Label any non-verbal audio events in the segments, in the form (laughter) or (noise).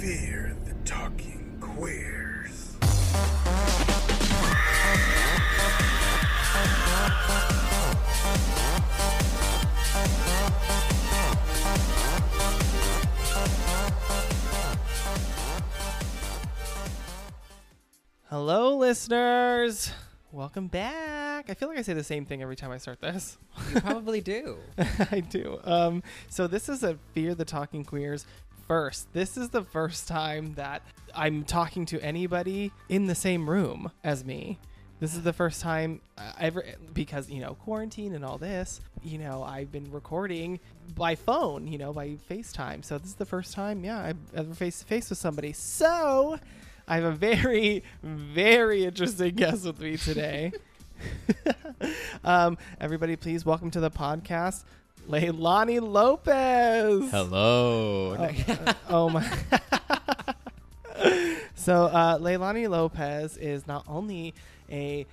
Fear the Talking Queers. Hello, listeners. Welcome back. I feel like I say the same thing every time I start this. You probably do. (laughs) I do. Um, so this is a Fear the Talking Queers first. This is the first time that I'm talking to anybody in the same room as me. This is the first time uh, ever because you know quarantine and all this. You know I've been recording by phone, you know by FaceTime. So this is the first time, yeah, I've ever face to face with somebody. So I have a very, very interesting guest with me today. (laughs) um, everybody, please welcome to the podcast, Leilani Lopez. Hello. Oh, uh, oh my. (laughs) so uh, Leilani Lopez is not only a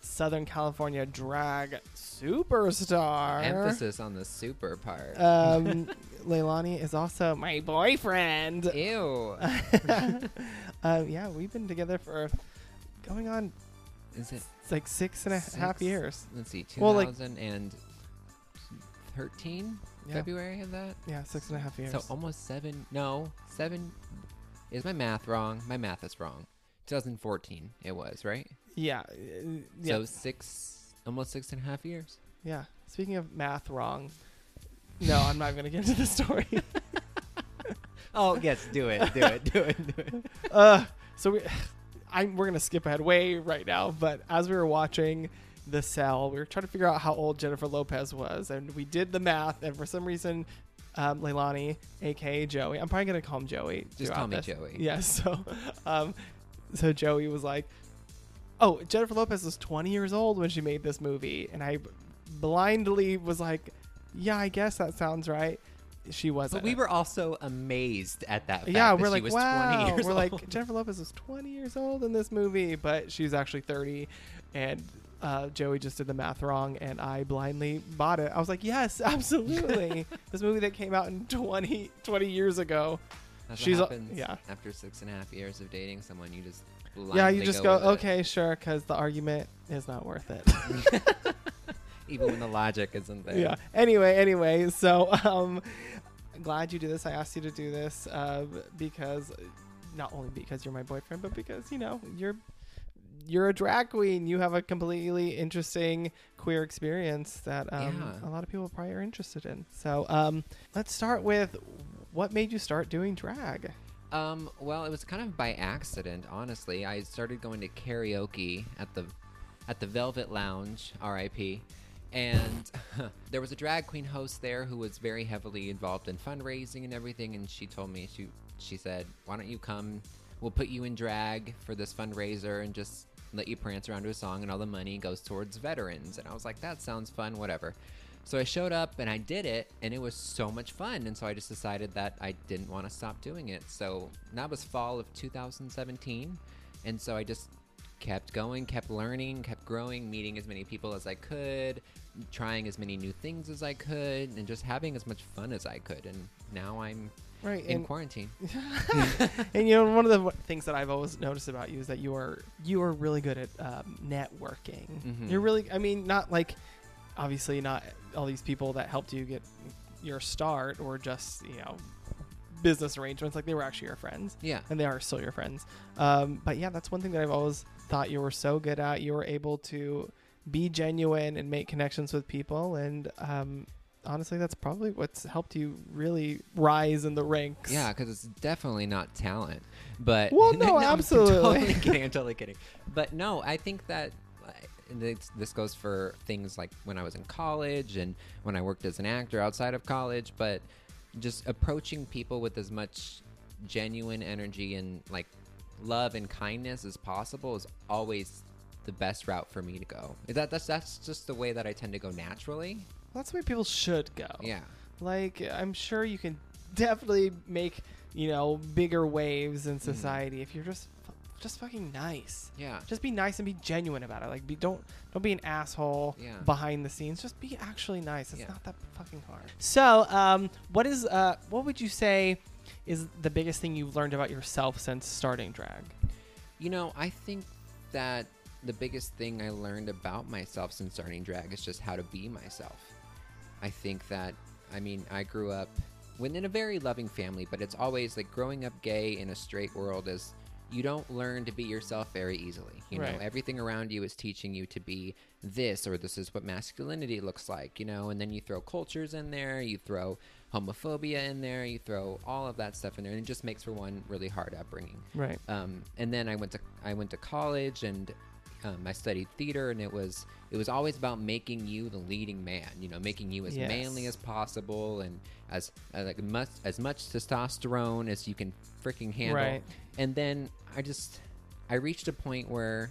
Southern California drag superstar. Emphasis on the super part. Um, (laughs) Leilani is also my boyfriend. Ew. (laughs) uh, yeah, we've been together for going on Is it it's like six and a half Six? years. let's see, Well, like- 2013 Yeah. February of that? Yeah, six and a half years. So almost 7 no, 7 Is my math wrong? My math is wrong. 2014 it was, right? yeah, uh, yeah, So 6 almost six and a half years. yeah. Speaking of math wrong, no, I'm not gonna get into the story. (laughs) Oh, yes, do it. Do it. Do it. Do it. (laughs) uh, so we, (sighs) I'm, we're gonna skip ahead way right now. But as we were watching The Cell, we were trying to figure out how old Jennifer Lopez was, and we did the math. And for some reason, um, Leilani, aka Joey, I'm probably gonna call him Joey. Just call me this. Joey. Yeah. (laughs) So, um, so Joey was like, "Oh, Jennifer Lopez was 20 years old when she made this movie," and I blindly was like, "Yeah, I guess that sounds right." She wasn't. But we were also amazed at that fact yeah, we're she like, was wow. 20 years we're old. like, Jennifer Lopez was 20 years old in this movie, but she was actually 30, and uh, Joey just did the math wrong, and I blindly bought it. I was like, yes, (laughs) absolutely. (laughs) this movie that came out in 20, 20 years ago. That's She's what happens yeah. after six and a half years of dating someone. You just yeah, you just go, it. okay, sure, because the argument is not worth it. (laughs) even when the logic isn't there. yeah. Anyway, anyway, so um, glad you do this. I asked you to do this uh, because not only because you're my boyfriend, but because you know you're you're a drag queen. You have a completely interesting queer experience that um, Yeah. a lot of people probably are interested in. So um, let's start with what made you start doing drag. Um. Well, it was kind of by accident, honestly. I started going to karaoke at the at the Velvet Lounge, R.I.P. And (laughs) there was a drag queen host there who was very heavily involved in fundraising and everything. And she told me she she said, "Why don't you come? We'll put you in drag for this fundraiser and just let you prance around to a song, and all the money goes towards veterans." And I was like, "That sounds fun. Whatever." So I showed up and I did it, and it was so much fun. And so I just decided that I didn't want to stop doing it. So that was fall of 2017. And so I just kept going, kept learning, kept growing, meeting as many people as I could, trying as many new things as I could, and just having as much fun as I could. And now I'm Right. in and quarantine. (laughs) and you know one of the w- things that I've always noticed about you is that you are you are really good at um, networking. Mhm. You're really, I mean, not like obviously not all these people that helped you get your start or just you know business arrangements like they were actually your friends Yeah. and they are still your friends. Um, but yeah, that's one thing that I've always thought you were so good at. You were able to be genuine and make connections with people and. Um, Honestly, that's probably what's helped you really rise in the ranks. Yeah, because it's definitely not talent. But Well, (laughs) no, I'm absolutely. totally kidding. I'm (laughs) totally kidding. But no, I think that this goes for things like when I was in college and when I worked as an actor outside of college. But just approaching people with as much genuine energy and like love and kindness as possible is always the best route for me to go. That that's that's just the way that I tend to go naturally. That's the way people should go. Yeah. Like, I'm sure you can definitely make, you know, bigger waves Mm. in society if you're just just fucking nice. Yeah. Just be nice and be genuine about it. Like, be don't don't be an asshole Yeah. behind the scenes. Just be actually nice. It's Yeah. not that fucking hard. So, um, what is uh, what would you say is the biggest thing you've learned about yourself since starting drag? You know, I think that the biggest thing I learned about myself since starting drag is just how to be myself. I think that, I mean, I grew up within a very loving family, but it's always like growing up gay in a straight world is you don't learn to be yourself very easily. You Right. know, everything around you is teaching you to be this or this is what masculinity looks like, you know, and then you throw cultures in there, you throw homophobia in there, you throw all of that stuff in there, and it just makes for one really hard upbringing. Right. Um, and then I went to I went to college and um, I studied theater, and it was it was always about making you the leading man. You know, making you as Yes. manly as possible and as uh, like much as much testosterone as you can freaking handle. Right. And then I just I reached a point where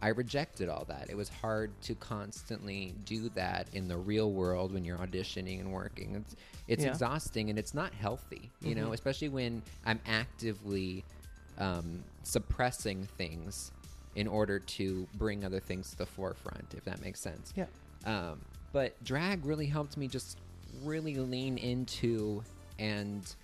I rejected all that. It was hard to constantly do that in the real world when you're auditioning and working. It's it's Yeah. exhausting and it's not healthy, you know, Mhm. especially when I'm actively um, suppressing things in order to bring other things to the forefront, if that makes sense. Yeah. Um, but drag really helped me just really lean into and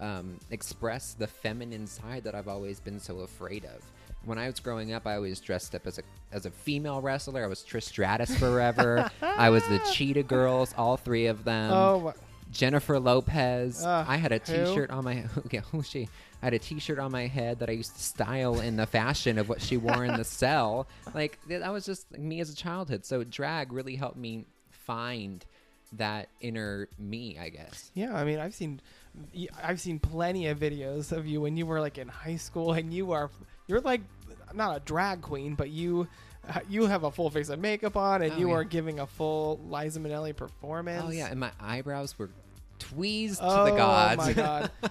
um, express the feminine side that I've always been so afraid of. When I was growing up, I always dressed up as a as a female wrestler. I was Trish Stratus forever. (laughs) I was the Cheetah Girls, all three of them. oh, Jennifer Lopez. Uh, I had a who? T-shirt on my (laughs) okay, who's she? I had a T-shirt on my head that I used to style in the fashion of what she wore in the (laughs) cell. Like that was just me as a childhood. So drag really helped me find that inner me, I guess. yeah. I mean, I've seen, I've seen plenty of videos of you when you were like in high school, and you are, you're like, not a drag queen, but you, uh, you have a full face of makeup on, and Oh, you yeah. are giving a full Liza Minnelli performance. Oh yeah, and my eyebrows were tweezed oh to the gods. my god. (laughs)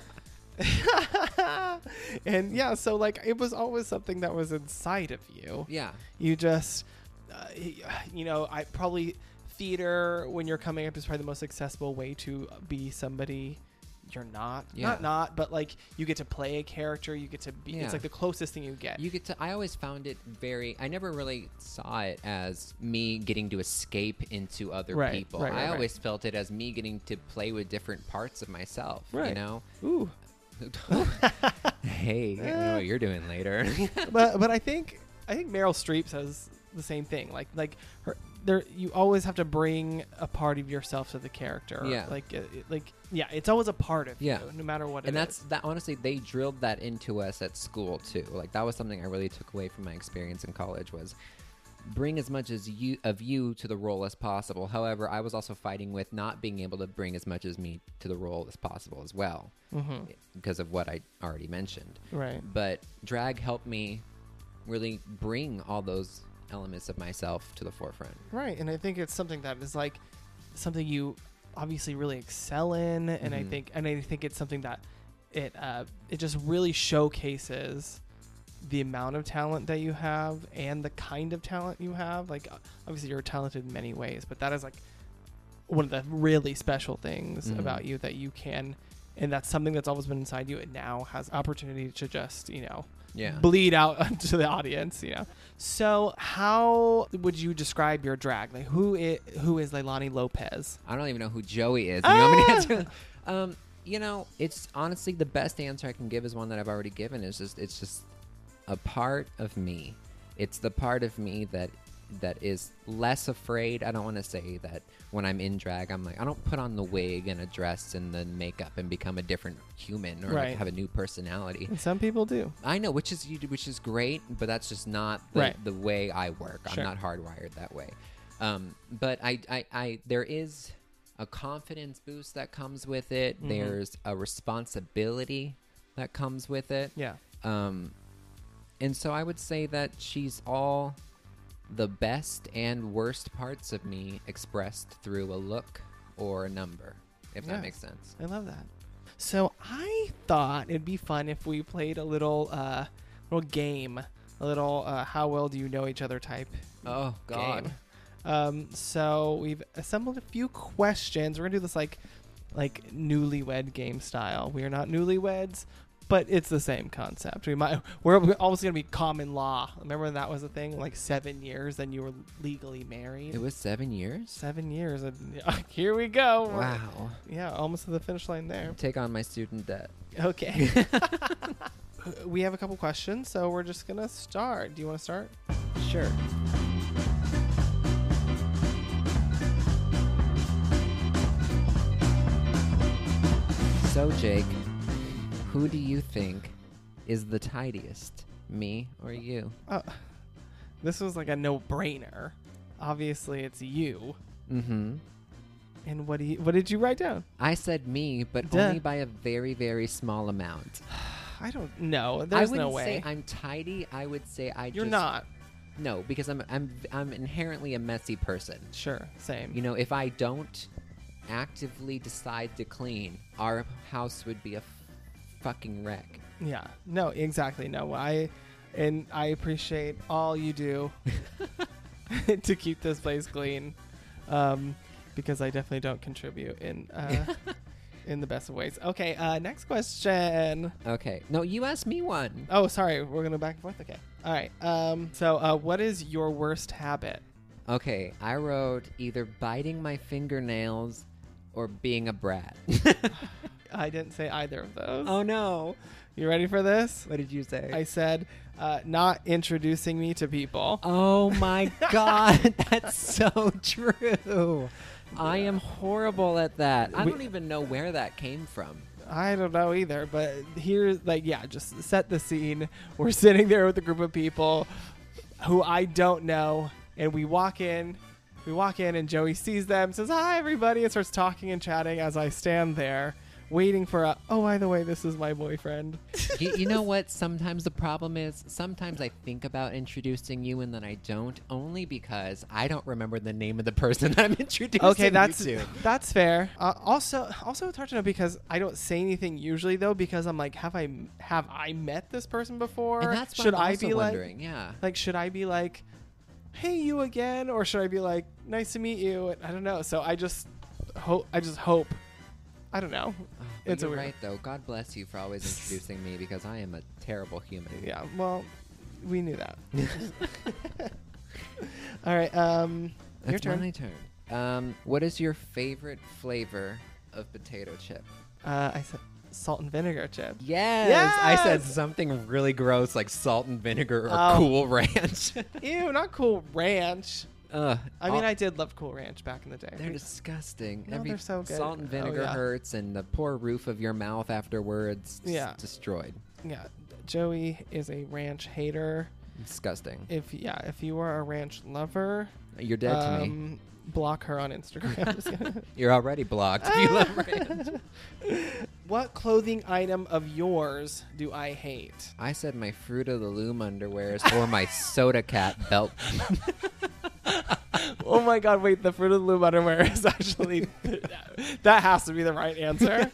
(laughs) and yeah, so like it was always something that was inside of you. yeah. You just, uh, you know, I probably theater when you're coming up is probably the most accessible way to be somebody you're not. Yeah. Not not, but like you get to play a character. You get to be. Yeah. It's like the closest thing you get. You get to. I always found it very. I never really saw it as me getting to escape into other Right, people. right, right, I always felt it as me getting to play with different parts of myself. Right. You know. Ooh. (laughs) hey, I know what you're doing later. (laughs) but but I think I think Meryl Streep says the same thing. Like like her there you always have to bring a part of yourself to the character. Yeah. Like uh, like yeah, it's always a part of Yeah. you, no matter what. and it that's is. that. Honestly, they drilled that into us at school too. Like that was something I really took away from my experience in college was bring as much as you of you to the role as possible. However, I was also fighting with not being able to bring as much as me to the role as possible as well Mhm. because of what I already mentioned. right. But drag helped me really bring all those elements of myself to the forefront. Right, and I think it's something that is like something you obviously really excel in, and I Mhm. think and I think it's something that it uh, it just really showcases the amount of talent that you have and the kind of talent you have. Like uh, obviously you're talented in many ways, but that is like one of the really special things Mhm. about you that you can. And that's something that's always been inside you, and now has opportunity to just, you know, Yeah. bleed out (laughs) to the audience, you know. So, how would you describe your drag? Like, who is who is Leilani Lopez? I don't even know who Joey is. You know Ah! um, you know, it's honestly the best answer I can give is one that I've already given. It's just it's just a part of me. It's the part of me that that is less afraid. I don't want to say that when I'm in drag, I'm like I don't put on the wig and a dress and the makeup and become a different human or Right. like have a new personality. And some people do. I know, which is which is great, but that's just not the, Right. the way I work. Sure. I'm not hardwired that way. Um, but I, I, I, there is a confidence boost that comes with it. Mhm. There's a responsibility that comes with it. Yeah. Um, and so I would say that she's all the best and worst parts of me expressed through a look or a number, if Yeah. that makes sense. I love that. So I thought it'd be fun if we played a little uh little game, a little uh, how well do you know each other type Oh God. Um, so we've assembled a few questions. We're gonna do this like like newlywed game style. We are not newlyweds, but it's the same concept. We might (laughs) we're almost gonna be common law. Remember when that was a thing? Like seven years, then you were legally married. It was seven years. seven years, and (laughs) here we go. Wow. Yeah, almost to the finish line there. Take on my student debt. Okay. (laughs) we have a couple questions, so we're just gonna start. Do you want to start? Sure. So, Jake, who do you think is the tidiest? Me or you? Uh, this was like a no-brainer. Obviously, it's you. Mm-hmm. And what do you? What did you write down? I said me, but Duh. only by a very, very small amount. (sighs) I don't know. I There's wouldn't no way. say I'm tidy. I would say I just You're just not. No, because I'm I'm I'm inherently a messy person. Sure. Same. You know, if I don't actively decide to clean, our house would be a fucking wreck. Yeah. No, exactly. No, I and I appreciate all you do (laughs) (laughs) to keep this place clean. Um because I definitely don't contribute in uh (laughs) in the best of ways. Okay, uh next question. Okay. No, you asked me one. Oh, sorry. We're going to back and forth. Okay. All right. Um so uh what is your worst habit? Okay, I wrote either biting my fingernails or being a brat. I didn't say either of those. oh no. You ready for this? What did you say? I said uh not introducing me to people. Oh my (laughs) god, that's so true. I am horrible at that. I We- don't even know where that came from. I don't know either, but here, like, yeah, just set the scene. We're sitting there with a group of people who I don't know, and we walk in. We walk in, and Joey sees them, says, Hi, everybody, and starts talking and chatting as I stand there, waiting for a, Oh, by the way, this is my boyfriend. (laughs) you, you know (laughs) what? Sometimes the problem is sometimes I think about introducing you and then I don't, only because I don't remember the name of the person (laughs) that I'm introducing Okay, that's you to. that's fair. Uh, also, also it's hard to know because I don't say anything usually though because I'm like, have I have I met this person before? And that's what should I be like, wondering. yeah. like should i be like hey you again or should i be like nice to meet you i don't know so i just hope i just hope i don't know It's you're right though. God bless you for always introducing me because I am a terrible human. yeah well we knew that (laughs) (laughs) all right um your turn my turn. Um, what is your favorite flavor of potato chip? uh i said salt and vinegar chip Yes, I said Yes! something really gross like salt and vinegar or Oh. Cool Ranch. (laughs) ew not cool ranch Ugh, i mean i did love cool ranch back in the day They're disgusting. No, Every they're so good. Salt and Oh, vinegar yeah. hurts, and the poor roof of your mouth afterwards. Yeah. destroyed. yeah joey is a ranch hater Disgusting. if yeah if you are a ranch lover You're dead to me. um, block her on instagram (laughs) (laughs) You're already blocked. if you love (laughs) ranch. What clothing item of yours do I hate? I said my Fruit of the Loom underwears or my Soda Cat belt. Oh my god, wait, the Fruit of the Loom underwear is actually (laughs) that has to be the right answer.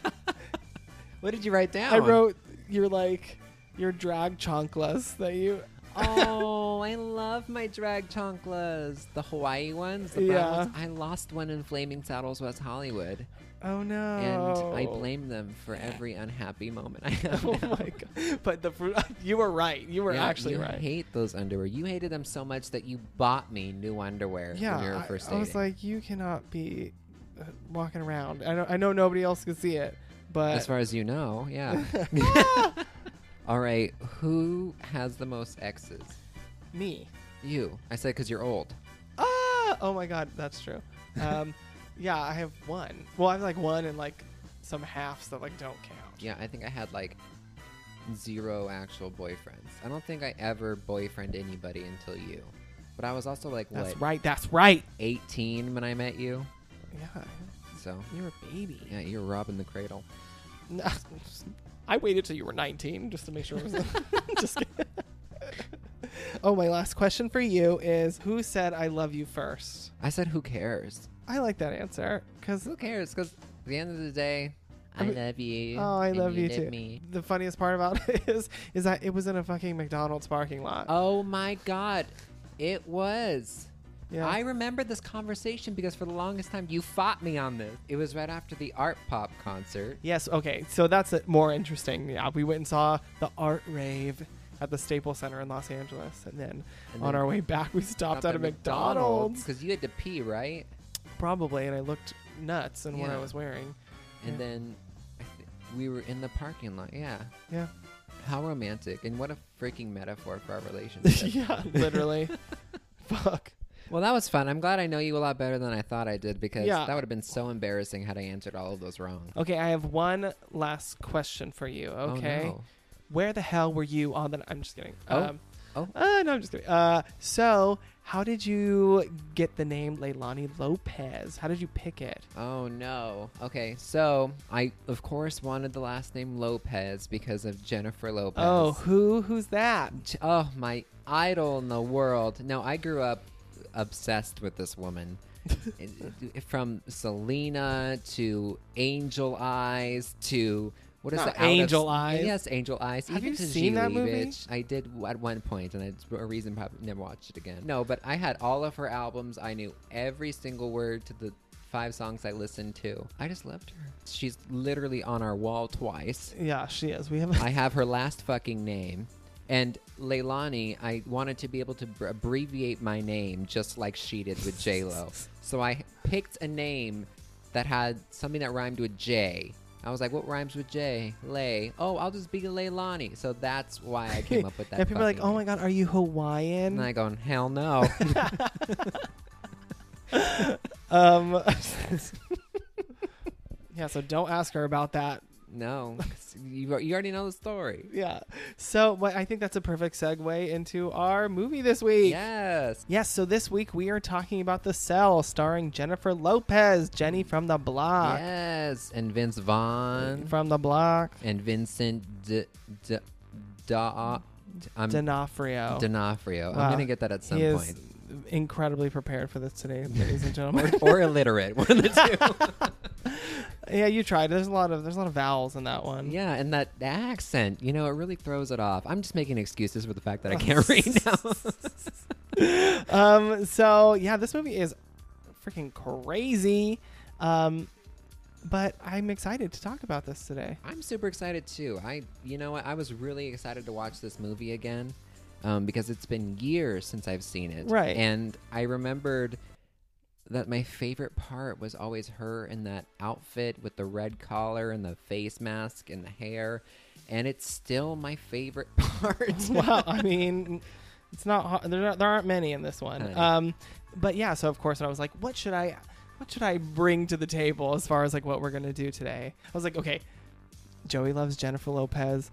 (laughs) what did you write down? I wrote your like your drag chanclas that you (laughs) oh, I love my drag chanclas. The Hawaii ones, the Yeah. ones. I lost one in Flaming Saddles, West Hollywood, Oh no. and I blame them for every unhappy moment I (laughs) have. Oh now. my god. But the fruit (laughs) you were right. You were Yeah, actually you right. hate those underwear. You hated them so much that you bought me new underwear yeah, when we were I, first I dating. was like, you cannot be uh, walking around. I know, I know nobody else can see it, but as far as you know, yeah. (laughs) All right, who has the most exes? me. You. I said because you're old. Ah! Oh my god, that's true. Um, yeah, I have one. Well, I have like one and like some halves that like don't count. Yeah, I think I had like zero actual boyfriends. I don't think I ever boyfriend anybody until you. But I was also like That's what right. That's right. 18 when I met you. Yeah, So you're a baby. yeah, you're robbing the cradle. No, (laughs) I waited till you were 19 just to make sure it was. (laughs) just kidding. (laughs) oh, my last question for you is: Who said "I love you" first? I said who cares? I like that answer because Who cares? Because at the end of the day, I, I mean- love you. oh, I and love you, too. Me. The funniest part about (laughs) it is is that it was in a fucking McDonald's parking lot. Oh my god, it was. Yeah. I remember this conversation because for the longest time you fought me on this. It was right after the art pop concert. Yes. Okay. So that's it, more interesting. Yeah, we went and saw the art rave at the Staples Center in Los Angeles, and then And on then our way back, we stopped at a McDonald's. because you had to pee, right? Probably, and I looked nuts in what I was wearing. And Yeah. then I th- we were in the parking lot. Yeah. Yeah. How romantic and what a freaking metaphor for our (laughs) relationship. yeah. Literally. (laughs) Fuck. Well, that was fun. I'm glad I know you a lot better than I thought I did because Yeah. that would have been so embarrassing had I answered all of those wrong. Okay, I have one last question for you. Okay. Oh, no. Where the hell were you on the? I'm just kidding. Oh. Um, Oh. Uh, no, I'm just kidding. Uh, so how did you get the name Leilani Lopez? How did you pick it? Oh no. Okay, so I of course wanted the last name Lopez because of Jennifer Lopez. Oh, who? Who's that? Oh my idol in the world. No, I grew up obsessed with this woman. (laughs) From Selena to Angel Eyes to what is Not the Out of- Angel Eyes. Yes, Angel Eyes. Have Even you seen that movie? Leibovitz. I did at one point, and it's a reason probably never watched it again. No, but I had all of her albums. I knew every single word to the five songs I listened to. I just loved her. She's literally on our wall twice. Yeah, she is. We have. (laughs) I have her last fucking name. And Leilani, I wanted to be able to br- abbreviate my name just like she did with J Lo. (laughs) so I picked a name that had something that rhymed with J. I was like, what rhymes with J? Lay. Oh, I'll just be Leilani. So that's why I came up with (laughs) that. yeah, people are like, "Oh my god, are you Hawaiian?" And I go, hell no. (laughs) um. (laughs) yeah, so don't ask her about that. No. (laughs) You, you already know the story. Yeah. So, what I think that's a perfect segue into our movie this week. Yes. Yes, so this week we are talking about The Cell, starring Jennifer Lopez, Jenny mm. from the block. Yes. And Vince Vaughn. From the block, and Vincent D- D- Da. I'm D'Onofrio. D'Onofrio. Wow. I'm gonna get that at some point. Incredibly prepared for this today, (laughs) ladies and gentlemen. or, or illiterate, one of the two. (laughs) yeah, you tried. There's a lot of there's a lot of vowels in that one. yeah, and that accent, you know, it really throws it off. I'm just making excuses for the fact that I can't (laughs) read now. Um. So yeah, this movie is freaking crazy. Um, but I'm excited to talk about this today. I'm super excited too. I, you know. I was really excited to watch this movie again um, because it's been years since I've seen it. Right. And I remembered that my favorite part was always her in that outfit with the red collar and the face mask and the hair, and it's still my favorite (laughs) part. (laughs) well, I mean, it's not. There, are- there aren't many in this one. Um, but yeah, so of course, I was like, what should I, what should I bring to the table as far as like what we're gonna do today? I was like, okay, Joey loves Jennifer Lopez.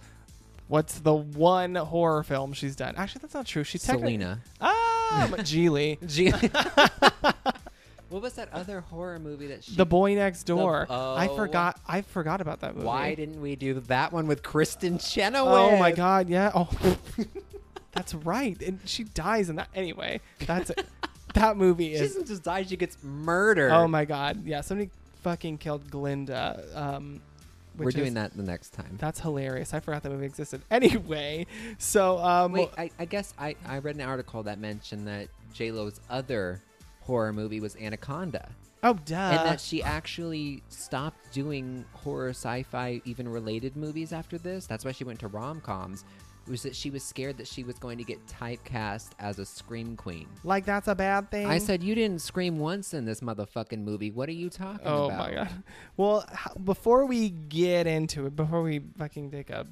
What's the one horror film she's done? Actually, that's not true. She's technically Selena. ah, but (laughs) Geely, (laughs) what was that other horror movie that she? The Boy Next Door. I oh. forgot. I forgot about that movie. Why didn't we do that one with Kristin Chenoweth? Oh my God! Yeah. Oh, (laughs) that's right. And she dies in that. Anyway, that's that movie is. She doesn't just die; she gets murdered. Oh my God! Yeah, somebody fucking killed Glinda. Um, We're doing that the next time. That's hilarious. I forgot that movie existed. (laughs) Anyway, so um, Wait, I, I guess I, I read an article that mentioned that J Lo's other horror movie was Anaconda, oh duh. and that she actually stopped doing horror, sci-fi, even related movies after this. That's why she went to rom coms. Was that she was scared that she was going to get typecast as a scream queen. like that's a bad thing. I said, "You didn't scream once in this motherfucking movie. What are you talking Oh about?" my god. Well, before we get into it, before we fucking take a,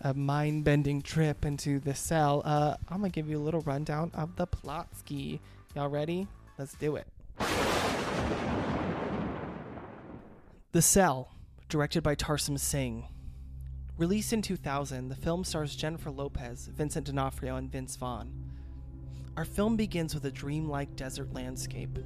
a mind bending trip into the cell, uh, I'm gonna give you a little rundown of the plot ski. Y'all ready? Let's do it. The Cell, directed by Tarsem Singh. Released in 2000, the film stars Jennifer Lopez, Vincent D'Onofrio, and Vince Vaughn. Our film begins with a dreamlike desert landscape.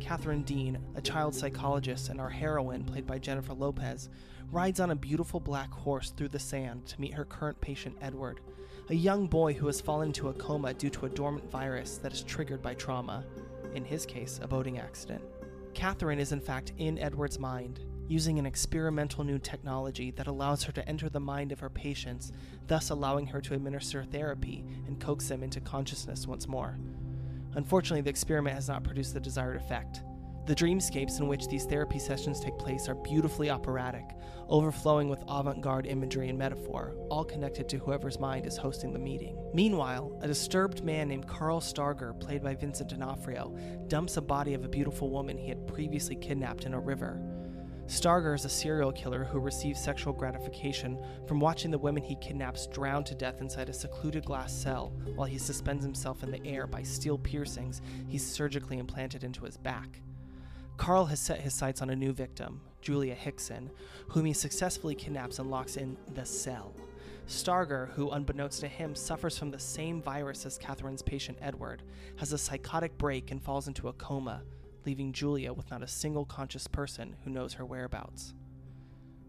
Catherine Deane, a child psychologist and our heroine, played by Jennifer Lopez, rides on a beautiful black horse through the sand to meet her current patient Edward, a young boy who has fallen into a coma due to a dormant virus that is triggered by trauma, in his case, a boating accident. Catherine is in fact in Edward's mind, using an experimental new technology that allows her to enter the mind of her patients, thus allowing her to administer therapy and coax them into consciousness once more. Unfortunately, the experiment has not produced the desired effect. The dreamscapes in which these therapy sessions take place are beautifully operatic, overflowing with avant garde imagery and metaphor, all connected to whoever's mind is hosting the meeting. Meanwhile, a disturbed man named Carl Stargher, played by Vincent D'Onofrio, dumps a body of a beautiful woman he had previously kidnapped in a river. Stargher is a serial killer who receives sexual gratification from watching the women he kidnaps drown to death inside a secluded glass cell while he suspends himself in the air by steel piercings he's surgically implanted into his back. Carl has set his sights on a new victim, Julia Hickson, whom he successfully kidnaps and locks in the cell. Stargher, who unbeknownst to him suffers from the same virus as Catherine's patient Edward, has a psychotic break and falls into a coma, leaving Julia with not a single conscious person who knows her whereabouts.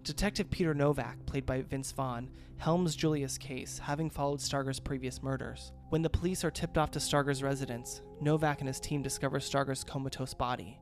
Detective Peter Novak, played by Vince Vaughn, helms Julia's case, having followed Stargher's previous murders. When the police are tipped off to Stargher's residence, Novak and his team discover Stargher's comatose body.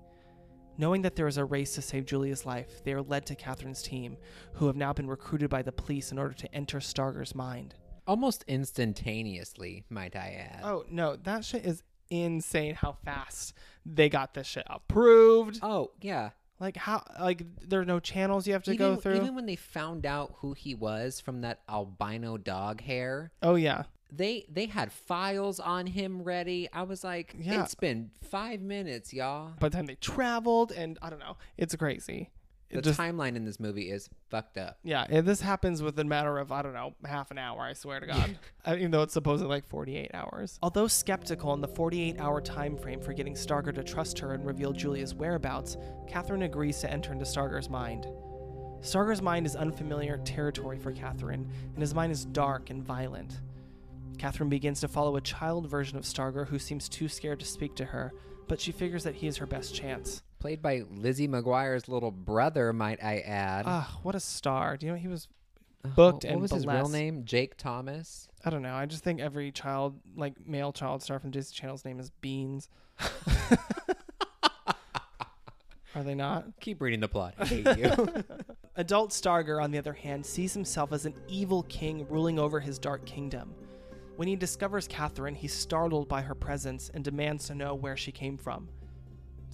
Knowing that there is a race to save Julia's life, they are led to Catherine's team, who have now been recruited by the police in order to enter Stargher's mind. Almost instantaneously, might I add. Oh, no, that shit is insane how fast they got this shit approved. Oh, yeah. Like how like there are no channels you have to even, go through. even when they found out who he was from that albino dog hair, oh yeah. they they had files on him ready. I was like, Yeah. it's been five minutes, y'all. By the time they traveled and I don't know, it's crazy. The just timeline in this movie is fucked up. yeah, and this happens within a matter of I don't know half an hour. I swear to God, (laughs) even though it's supposedly like 48 hours. Although skeptical in the 48-hour time frame for getting Stargher to trust her and reveal Julia's whereabouts, Catherine agrees to enter into Stargher's mind. Stargher's mind is unfamiliar territory for Catherine, and his mind is dark and violent. Catherine begins to follow a child version of Stargher who seems too scared to speak to her, but she figures that he is her best chance. Played by Lizzie McGuire's little brother, might I add. Ah, what a star! Do you know he was Uh, booked what and was his real name? Jake Thomas. I don't know. I just think every child, like male child star from Disney Channel's name is Beans. (laughs) Are they not? Keep reading the plot. I hate you. (laughs) Adult Stargher, on the other hand, sees himself as an evil king ruling over his dark kingdom. When he discovers Catherine, he's startled by her presence and demands to know where she came from.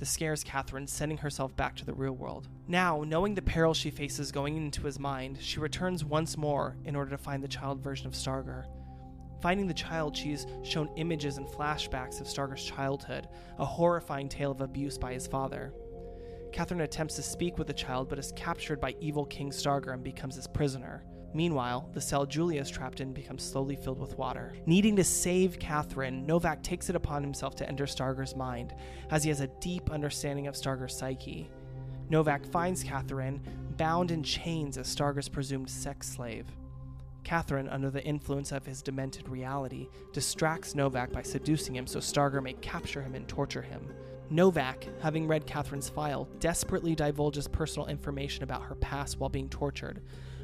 This scares Catherine, sending herself back to the real world. Now, knowing the peril she faces going into his mind, she returns once more in order to find the child version of Stargher. Finding the child, she is shown images and flashbacks of Stargher's childhood, a horrifying tale of abuse by his father. Catherine attempts to speak with the child but is captured by evil King Stargher and becomes his prisoner. Meanwhile, the cell Julia is trapped in becomes slowly filled with water. Needing to save Catherine, Novak takes it upon himself to enter Stargher's mind, as he has a deep understanding of Stargher's psyche. Novak finds Catherine, bound in chains as Stargher's presumed sex slave. Catherine, under the influence of his demented reality, distracts Novak by seducing him so Stargher may capture him and torture him. Novak, having read Catherine's file, desperately divulges personal information about her past while being tortured.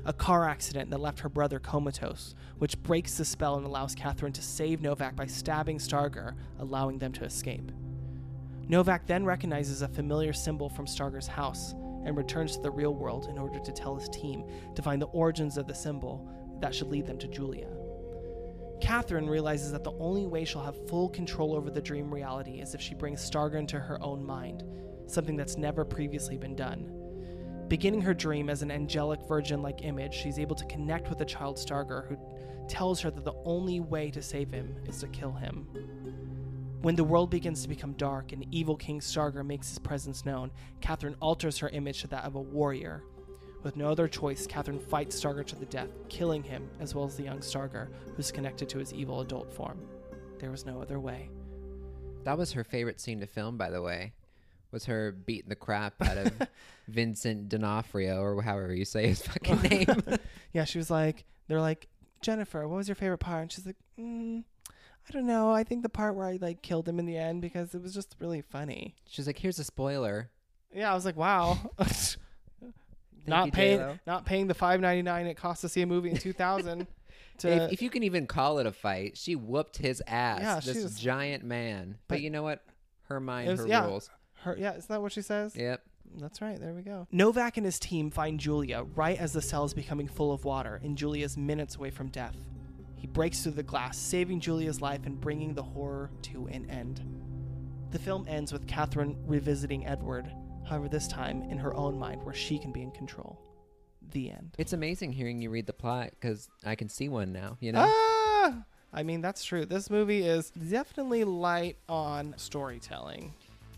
A car accident that left her brother comatose, which breaks the spell and allows Catherine to save Novak by stabbing Stargher, allowing them to escape. Novak then recognizes a familiar symbol from Stargher's house and returns to the real world in order to tell his team to find the origins of the symbol that should lead them to Julia. Catherine realizes that the only way she'll have full control over the dream reality is if she brings Stargher into her own mind, something that's never previously been done. Beginning her dream as an angelic virgin like image, she's able to connect with the child Stargher who tells her that the only way to save him is to kill him. When the world begins to become dark and evil King Stargher makes his presence known, Catherine alters her image to that of a warrior. With no other choice, Catherine fights Stargher to the death, killing him as well as the young Stargher, who's connected to his evil adult form. There was no other way. that was her favorite scene to film, by the way. Was her beating the crap out of (laughs) Vincent D'Onofrio, or however you say his (laughs) fucking name. (laughs) Yeah, she was like, they're like, Jennifer, what was your favorite part? And she's like, mm, I don't know. I think the part where I like killed him in the end because it was just really funny. She's like, "Here's a spoiler." Yeah, I was like, wow. Not you, paying, J-Lo. not paying the five ninety nine it cost to see a movie in two thousand. to if, if you can even call it a fight, she whooped his ass. Yeah, this was- giant man. But, But- you know what? Her mind, was- her yeah. rules. Her, yeah, isn't that what she says? Yep. That's right. There we go. Novak and his team find Julia right as the cell is becoming full of water, and Julia is minutes away from death. He breaks through the glass, saving Julia's life and bringing the horror to an end. The film ends with Catherine revisiting Edward, however, this time in her own mind where she can be in control. The end. It's amazing hearing you read the plot because I can see one now. You know. Ah! I mean, that's true. This movie is definitely light on storytelling.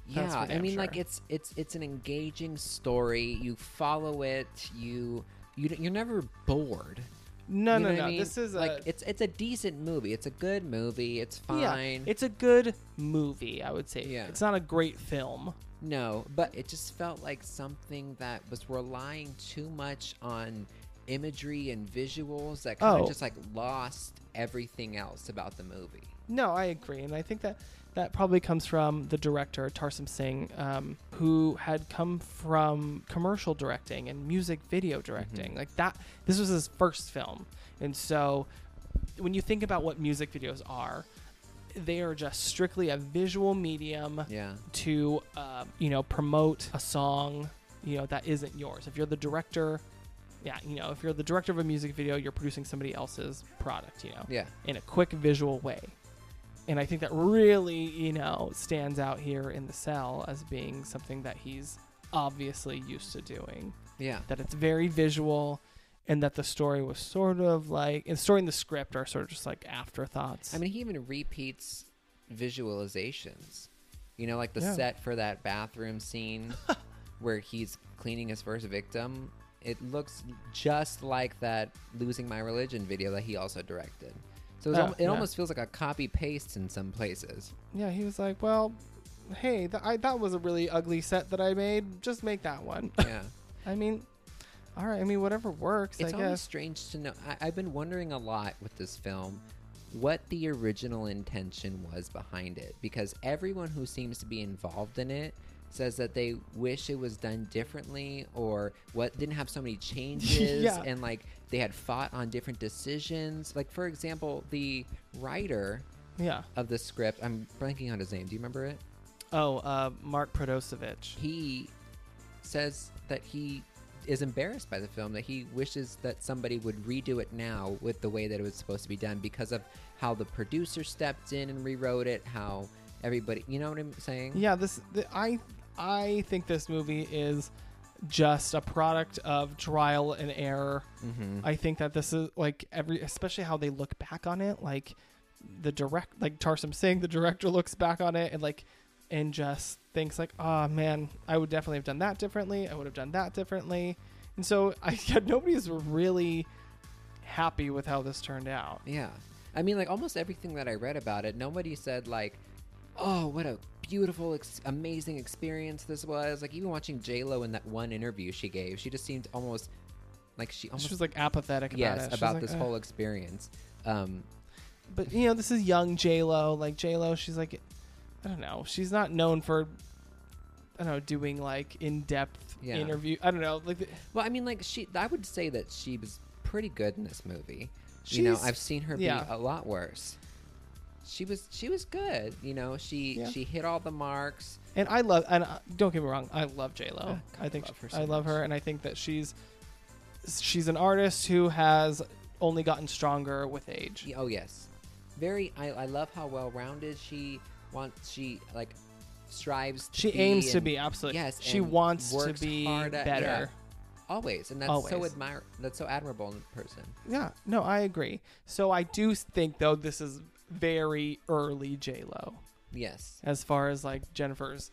Yeah, I mean, like it's it's it's an engaging story. You follow it. You you you're never bored. No, You no, know what no. I mean? This is a like it's it's a decent movie. It's a good movie. It's fine. yeah. It's a good movie, I would say. Yeah. It's not a great film. No, but it just felt like something that was relying too much on imagery and visuals that kind of Oh. just like lost everything else about the movie. No, I agree, and I think that that probably comes from the director Tarsem Singh, um, who had come from commercial directing and music video directing. Mhm. Like that, this was his first film, and so when you think about what music videos are, they are just strictly a visual medium Yeah. to, uh, you know, promote a song, you know, that isn't yours. If you're the director. Yeah, you know, if you're the director of a music video, you're producing somebody else's product, you know Yeah. in a quick visual way. And I think that really, you know, stands out here in the cell as being something that he's obviously used to doing. Yeah. That it's very visual and that the story was sort of like and the story and the script are sort of just like afterthoughts. I mean, he even repeats visualizations. You know, like the Yeah. set for that bathroom scene (laughs) where he's cleaning his first victim. It looks just like that "Losing My Religion" video that he also directed. So Oh, al- it yeah. almost feels like a copy paste in some places. yeah, he was like, "Well, hey, th- I, that was a really ugly set that I made. Just make that one." (laughs) Yeah, I mean, all right. I mean, whatever works. it's I always guess. strange to know. I- I've been wondering a lot with this film what the original intention was behind it because everyone who seems to be involved in it says that they wish it was done differently or what didn't have so many (laughs) changes Yeah. and like they had fought on different decisions like for example the writer Yeah. of the script i'm blanking on his name do you remember it Oh, uh, Mark Protosevich. he says that he is embarrassed by the film that he wishes that somebody would redo it now with the way that it was supposed to be done because of how the producer stepped in and rewrote it how everybody you know what i'm saying Yeah, this the, I I think this movie is just a product of trial and error. mm-hmm. I think that this is like every especially how they look back on it, like the direct like Tarsem Singh, the director looks back on it and like and just thinks like, "Oh man, I would definitely have done that differently. I would have done that differently." And so (laughs) I yeah, nobody's really happy with how this turned out. yeah i mean like almost everything that i read about it nobody said like oh what a beautiful ex- amazing experience this was like even watching j-lo in that one interview she gave she just seemed almost like she almost She was like apathetic about yes. About this whole experience um but you know this is young J Lo. Like J Lo, she's like, I don't know, she's not known for, I don't know, doing like in depth Yeah. interview. I don't know, like Well, I mean, like she, I would say that she was pretty good in this movie. you know, I've seen her yeah. be a lot worse. She was, she was good. You know, she Yeah. she hit all the marks. and I love and uh, don't get me wrong, I love J Lo. Ah, I think love her so I love her, and I think that she's she's an artist who has only gotten stronger with age. Oh yes, very. I, I love how well rounded she wants. She like strives. To She aims to be absolutely. Yes, she wants to be better. yeah. always, and that's so Always. admire. That's so admirable in a person. Yeah, no, I agree. So I do think though this is very early J Lo. Yes. as far as like Jennifer's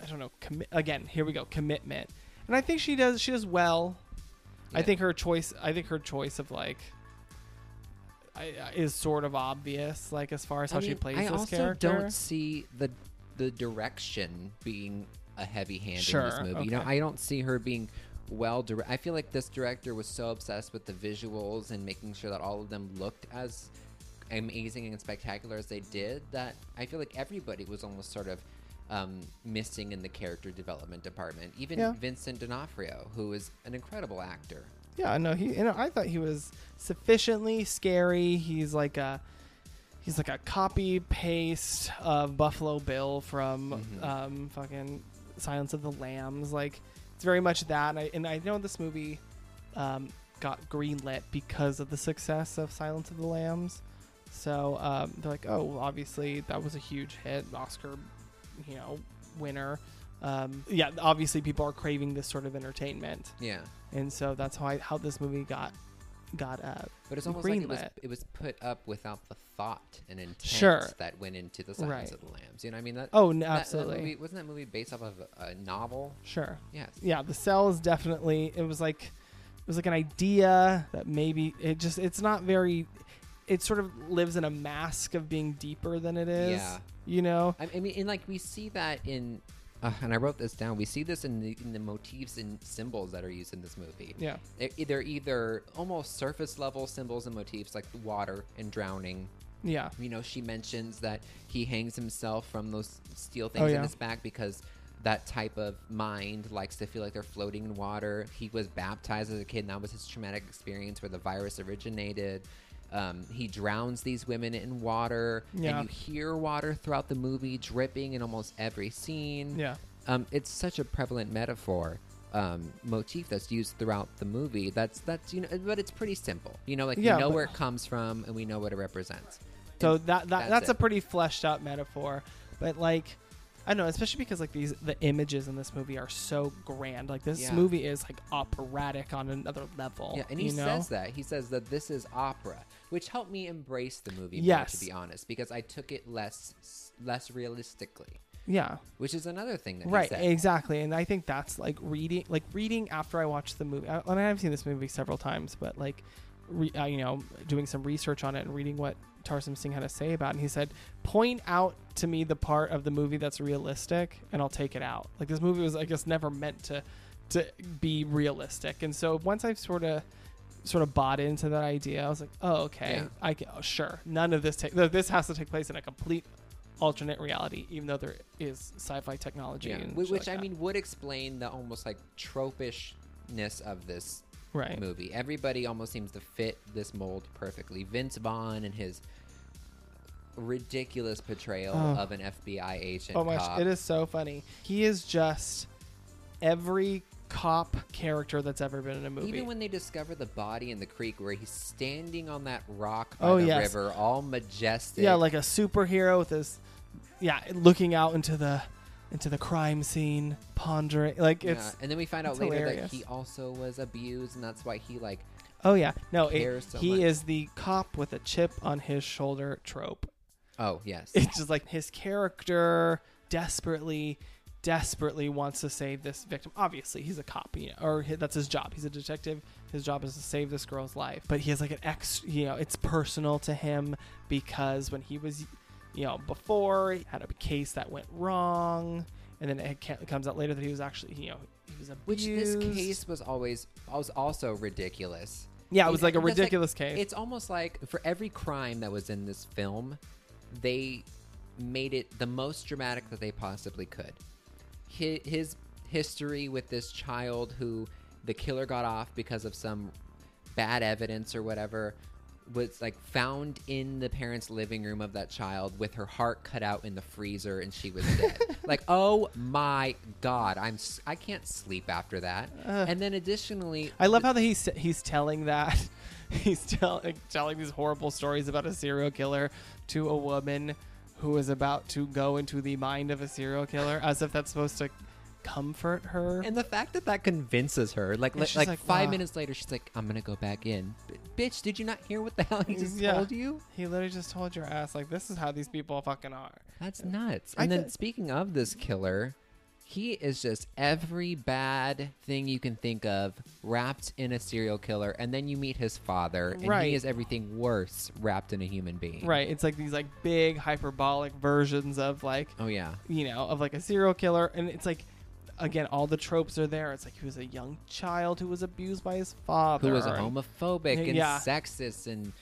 I don't know commi- again here we go commitment and I think she does she does well I think her choice I think her choice of like I, is sort of obvious like as far as how I she plays I this character. I also don't see the the direction being a heavy hand in this Sure, movie. You know. I don't see her being well directed. I feel like this director was so obsessed with the visuals and making sure that all of them looked as amazing and spectacular as they did that I feel like everybody was almost sort of um, missing in the character development department. Even Yeah. Vincent D'Onofrio, who is an incredible actor. yeah no he you know I thought he was sufficiently scary he's like a he's like a copy paste of Buffalo Bill from Mhm. um, fucking Silence of the Lambs. Like it's very much that. And I, and I know this movie um, got greenlit because of the success of Silence of the Lambs. So um, they're like, oh, well, obviously that was a huge hit, Oscar you know winner. Um, yeah, obviously people are craving this sort of entertainment, Yeah. and so that's how I, how this movie got got uh, But it's almost like it was, it was put up without the thought and intent Sure. that went into the Silence Right. of the Lambs. You know, what I mean, that, oh no, that- that absolutely movie- wasn't that movie based off of a, a novel? sure Yes. yeah the cell is definitely it was like it was like an idea that maybe it just it's not very it sort of lives in a mask of being deeper than it is Yeah. you know I, I mean, and like we see that in, uh, and I wrote this down. We see this in the, in the motifs and symbols that are used in this movie. yeah They're, they're either almost surface level symbols and motifs like water and drowning. yeah You know, she mentions that he hangs himself from those steel things Oh, in his back because that type of mind likes to feel like they're floating in water. He was baptized as a kid, and that was his traumatic experience where the virus originated. Um, he drowns these women in water, Yeah. and you hear water throughout the movie dripping in almost every scene. yeah Um, it's such a prevalent metaphor. Um, motif that's used throughout the movie. That's that's you know, but it's pretty simple. You know, like Yeah, we know where it comes from and we know what it represents. So And that, that that's that's, a pretty fleshed out metaphor, but like I don't know, especially because like these the images in this movie are so grand. Like this Yeah. movie is like operatic on another level. Yeah, and he you know? says that. He says that this is opera, which helped me embrace the movie more, Yes. to be honest, because I took it less less realistically, Yeah, which is another thing that right, he said. exactly. And I think that's like reading, like reading after I watched the movie. I, and I've seen this movie several times, but like, re, uh, you know, doing some research on it and reading what Tarsem Singh had to say about it. And he said, point out to me the part of the movie that's realistic, and I'll take it out. Like this movie was, I guess, never meant to to be realistic. And so once I've sort of sort of bought into that idea, I was like, oh, okay, Yeah. I can, oh, sure. None of this take this has to take place in a complete alternate reality, even though there is sci-fi technology. Yeah, and whi- which like I that. mean would explain the almost like tropishness of this right? movie. Everybody almost seems to fit this mold perfectly. Vince Vaughn and his ridiculous portrayal Oh. of an FBI agent. Oh my, cop. gosh, it is so funny. He is just every cop character that's ever been in a movie. Even when they discover the body in the creek, where he's standing on that rock by Oh, the yes. river, all majestic. yeah, like a superhero with his, yeah, looking out into the into the crime scene, pondering. Like Yeah, it's and then we find out later hilarious. that he also was abused, and that's why he like. oh yeah, no, it, so he much. is the cop with a chip on his shoulder trope. Oh yes, It's just like his character desperately, desperately wants to save this victim. Obviously, he's a cop, you know, or that's his job. He's a detective. His job is to save this girl's life. But he has like an ex, you know, it's personal to him because when he was, you know, before he had a case that went wrong, and then it comes out later that he was actually, you know, he was abused. which this case was always was also ridiculous. yeah, it was like a That's like- ridiculous case. It's almost like for every crime that was in this film, they made it the most dramatic that they possibly could. His, his history with this child who the killer got off because of some bad evidence or whatever was like found in the parents' living room of that child with her heart cut out in the freezer and she was dead. (laughs) like, oh my god, I'm s- I can't sleep after that. and then additionally, I love how that he's he's telling that (laughs) he's tell, telling these horrible stories about a serial killer to a woman who is about to go into the mind of a serial killer, as if that's supposed to comfort her. And the fact that that convinces her, like, like, like five "Wow." minutes later, she's like, "I'm gonna go back in." B- bitch, did you not hear what the hell he mm, just Yeah. told you? he literally just told your ass like this is how these people fucking are. That's nuts. I And then th- speaking of this killer, he is just every bad thing you can think of wrapped in a serial killer, and then you meet his father, and Right. he is everything worse wrapped in a human being. Right. It's like these like big hyperbolic versions of like Oh yeah. you know, of like a serial killer. And it's like, again, all the tropes are there. It's like he was a young child who was abused by his father. Who was and- homophobic and Yeah. sexist and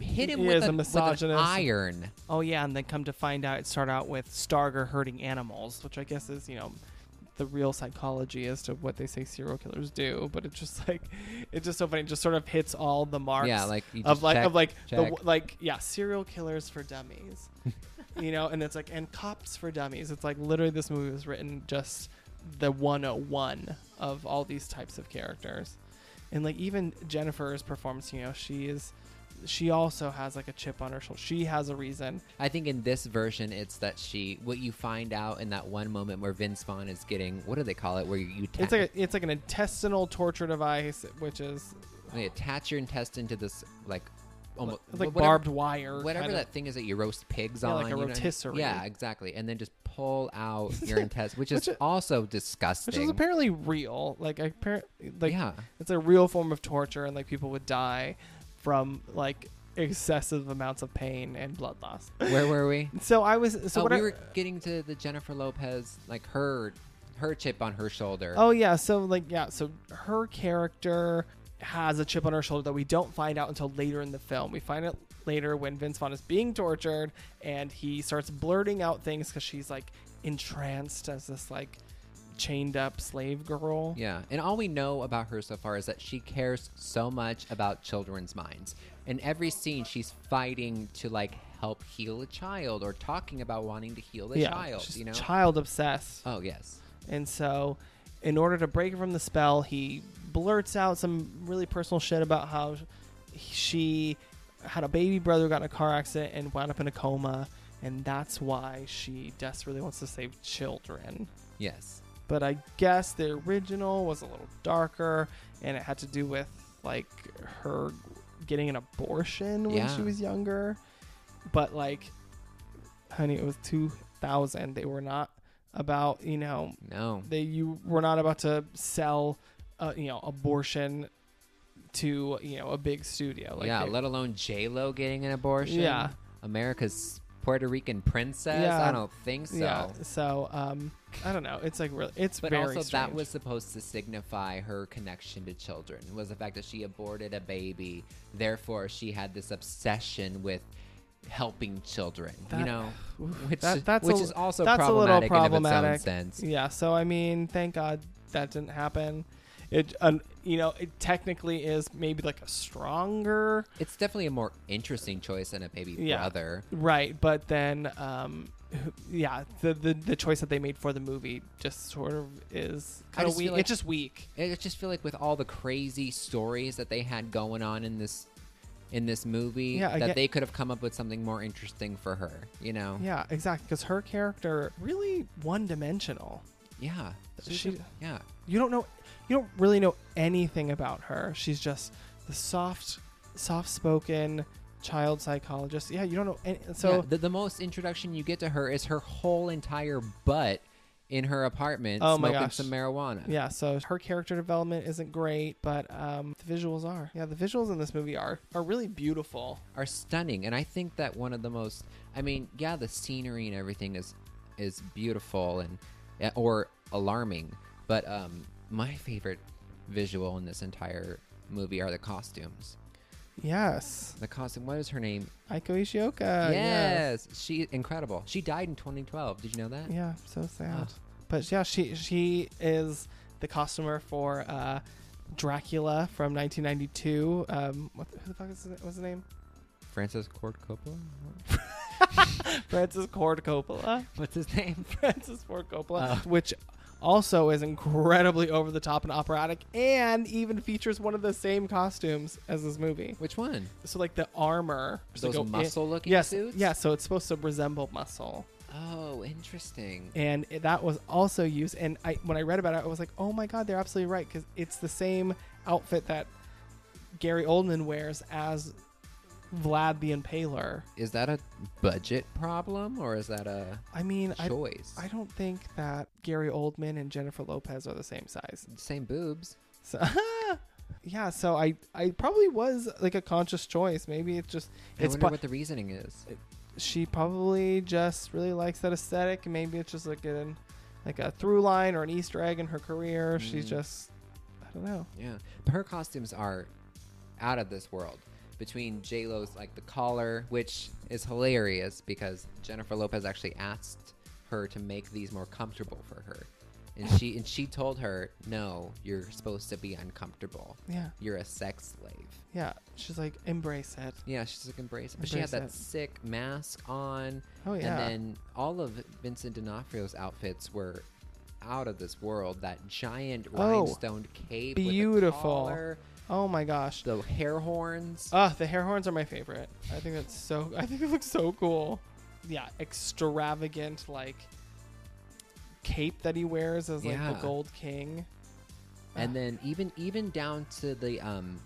hit him He with, is a, a with an misogynist. iron. Oh yeah, and then come to find out, it started out with Stargher hurting animals, which I guess is you know the real psychology as to what they say serial killers do. But it's just like it's just so funny. It just sort of hits all the marks. Yeah, like you of just like check, of like check. the like yeah serial killers for dummies. (laughs) you know, and it's like and cops for dummies. It's like literally this movie was written just the 101 of all these types of characters. And like even Jennifer's performance, you know, she is she also has like a chip on her shoulder. She has a reason. I think in this version, it's that she. What you find out in that one moment where Vince Vaughn is getting. What do they call it? Where you, you It's like a, it's like an intestinal torture device, which is they attach your intestine to this like. Almost, it's like whatever- barbed wire. Whatever kinda. that thing is that you roast pigs Yeah, on, like a you know? rotisserie. Yeah, exactly, and then just pull out your (laughs) intestine, which is Which- also disgusting. which is apparently real. Like apparently, like yeah, it's a real form of torture, and like people would die from like excessive amounts of pain and blood loss. where were we? (laughs) So I was so oh, what we I, were getting to the Jennifer Lopez, like her, her chip on her shoulder. Oh yeah, so like yeah, so her character has a chip on her shoulder that we don't find out until later in the film. We find it later when Vince Vaughn is being tortured and he starts blurting out things because she's like entranced as this like chained up slave girl. Yeah, and all we know about her so far is that she cares so much about children's minds. In every scene, she's fighting to like help heal a child or talking about wanting to heal a yeah, child. she's You know? child obsessed. oh yes. And so, in order to break from the spell, he blurts out some really personal shit about how she had a baby brother who got in a car accident and wound up in a coma, and that's why she desperately wants to save children. Yes. But I guess the original was a little darker, and it had to do with like her getting an abortion when Yeah. she was younger. But like, honey, it was 2000. They were not about you know No. they you were not about to sell uh, you know abortion to you know a big studio like yeah, they- let alone J Lo getting an abortion. Yeah. America's Puerto Rican princess. Yeah. I don't think so. yeah so um i don't know it's like really it's But very also, that was supposed to signify her connection to children. Was the fact that she aborted a baby, therefore she had this obsession with helping children. you know, (sighs) which that- that's which a- is also that's a little problematic, in of problematic. its own sense. yeah so i mean thank god that didn't happen it you know it technically is maybe like a stronger It's definitely a more interesting choice than a baby Yeah. brother. right but then um yeah the, the the choice that they made for the movie just sort of is kind of weak like- it's just weak I just feel like with all the crazy stories that they had going on in this in this movie, Yeah, that get- they could have come up with something more interesting for her. You know? Yeah, exactly. Because her character really one dimensional. Yeah. She- a- yeah. You don't know, you don't really know anything about her. She's just the soft, soft-spoken child psychologist. Yeah, you don't know. Any, so yeah, the, the most introduction you get to her is her whole entire butt in her apartment Oh my smoking gosh. some marijuana. yeah, so her character development isn't great, but um, the visuals are. Yeah, the visuals in this movie are are really beautiful. Are stunning, and I think that one of the most. I mean, yeah, the scenery and everything is is beautiful and eh, or alarming, but um, my favorite visual in this entire movie are the costumes. Yes, The costume. What is her name? Eiko Ishioka. yes, she incredible. She died in 2012. Did you know that? Yeah, so sad. But yeah, she she is the costumer for uh, Dracula from 1992. Um, what the, who the fuck is his, what's his name? Francis Ford Coppola. (laughs) Francis Ford Coppola. (laughs) What's his name? Francis Ford Coppola, Oh. which also is incredibly (laughs) over the top and operatic, and even features one of the same costumes as this movie. Which one? So like the armor, Those go in- muscle-looking yes, suits? Yeah, so it's supposed to resemble muscle. Oh, interesting. and it- that was also used. And I, when I read about it, I was like, "Oh my god, they're absolutely right!" Because it's the same outfit that Gary Oldman wears as Vlad the Impaler. Is that a budget problem or is that a I mean, I, choice? I don't think that Gary Oldman and Jennifer Lopez are the same size. Same boobs. So, (laughs) yeah, so I, I probably was like a conscious choice. Maybe it's just I it's wonder po- what the reasoning is. she probably just really likes that aesthetic. Maybe it's just like an like a through line or an Easter egg in her career. She's Mm. just I don't know. Yeah, but her costumes are out of this world. Between J Lo's like the collar, which is hilarious because Jennifer Lopez actually asked her to make these more comfortable for her, and she and she told her, "No, you're supposed to be uncomfortable. Yeah, You're a sex slave." yeah. She's like embrace it. Yeah, she's like embrace it. But she had that it. sick mask on. Oh yeah. And then all of Vincent D'Onofrio's outfits were out of this world. That giant Oh, rhinestone cape, beautiful. Oh my gosh. the hair horns. Ah, the hair horns are my favorite. I think that's so. I think it looks so cool. Yeah, extravagant like cape that he wears as like Yeah. the gold king. and Ah. then even even down to the um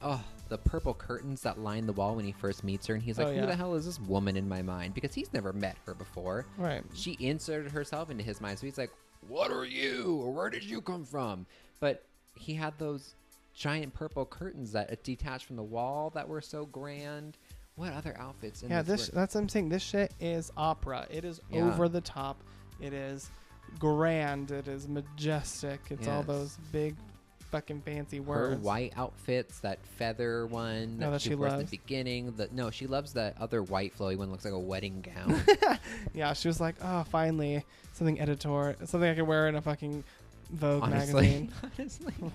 oh the purple curtains that line the wall when he first meets her and he's like Oh, who yeah. the hell is this woman in my mind because he's never met her before right. she inserted herself into his mind so he's like what are you or where did you come from but he had those giant purple curtains that detached from the wall that were so grand what other outfits in Yeah, this, this that's what I'm saying. This shit is opera. It is Yeah. over the top. It is grand. It is majestic. It's all those big fucking fancy words. her white outfits, that feather one No, that, that she, she wore at the beginning. The, no, she loves that other white flowy one. Looks like a wedding gown. (laughs) Yeah, she was like, "Oh, finally something editor, something I can wear in a fucking Vogue honestly, magazine." (laughs) honestly, (laughs)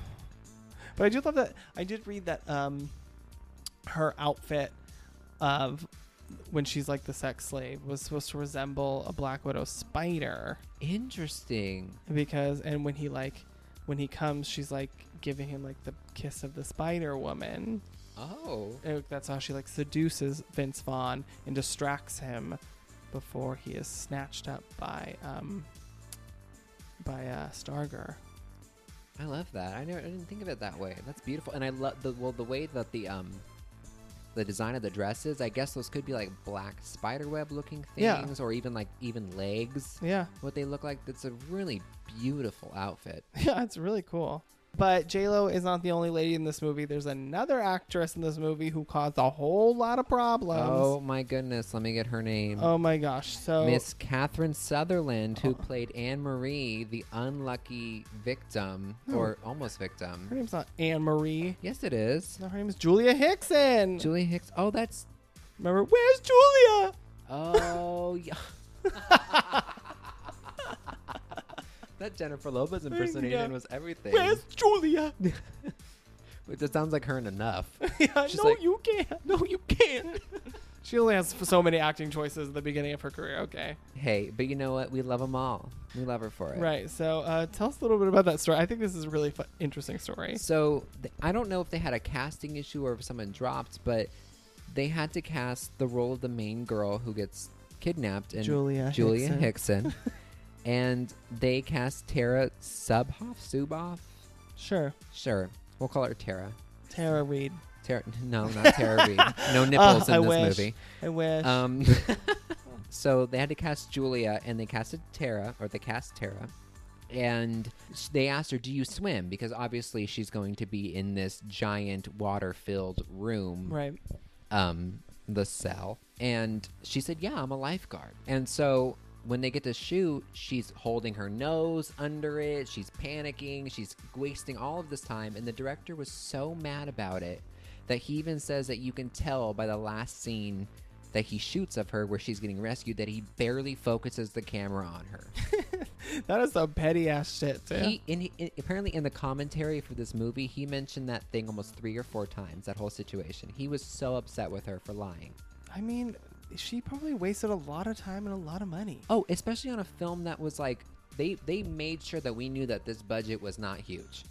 But I do love that. I did read that um, her outfit of when she's like the sex slave was supposed to resemble a Black Widow spider interesting. because, and when he like, when he comes, she's like giving him like the kiss of the Spider Woman. Oh, that's how she like seduces Vince Vaughn and distracts him before he is snatched up by um by uh Stargher. I love that. I never, I didn't think of it that way. That's beautiful, and I love the well the way that the um the design of the dresses. I guess those could be like black spiderweb looking Yeah. things, or even like even legs. Yeah. What they look like. That's a really beautiful outfit. (laughs) Yeah, it's really cool. But J Lo is not the only lady in this movie. There's another actress in this movie who caused a whole lot of problems. Oh my goodness, let me get her name. Oh my gosh! So Miss Catherine Sutherland, who played Anne Marie, the unlucky victim, Oh. or almost victim. her name's not Anne Marie. Yes, it is. No, her name is Julia Hickson. Julie Hicks. Oh, that's. Remember, where's Julia? Oh, yeah. (laughs) that Jennifer Lopez impersonation was everything. Where's Julia? Which (laughs) it sounds like her in enough. (laughs) yeah, She's no, like- you can't. (laughs) No, you can't. she only has so many acting choices at the beginning of her career. Okay, hey, but you know what? We love them all. We love her for it. right. So, uh, tell us a little bit about that story. I think this is a really fu- interesting story. So th- I don't know if they had a casting issue or if someone dropped, but they had to cast the role of the main girl who gets kidnapped and Julia Julia Hickson. Hickson, and they cast Tara Subkoff, Suboff. Sure, Sure, we'll call her Tara. Tara Reid. Tara, no, not Tara (laughs) Reid. No nipples Uh, I in this wish. movie. I wish. Um, (laughs) (laughs) so they had to cast Julia, and they casted Tara, or they cast Tara, and s- they asked her, "Do you swim?" Because obviously she's going to be in this giant water-filled room, right. um, the cell, and she said, "Yeah, I'm a lifeguard." And so when they get to shoot, she's holding her nose under it. She's panicking. She's wasting all of this time, and the director was so mad about it that he even says that you can tell by the last scene that he shoots of her where she's getting rescued that he barely focuses the camera on her. (laughs) That is some petty ass shit, too. He, in, in, apparently in the commentary for this movie, he mentioned that thing almost three or four times. That whole situation. He was so upset with her for lying. I mean, she probably wasted a lot of time and a lot of money. Oh, especially on a film that was like they they made sure that we knew that this budget was not huge.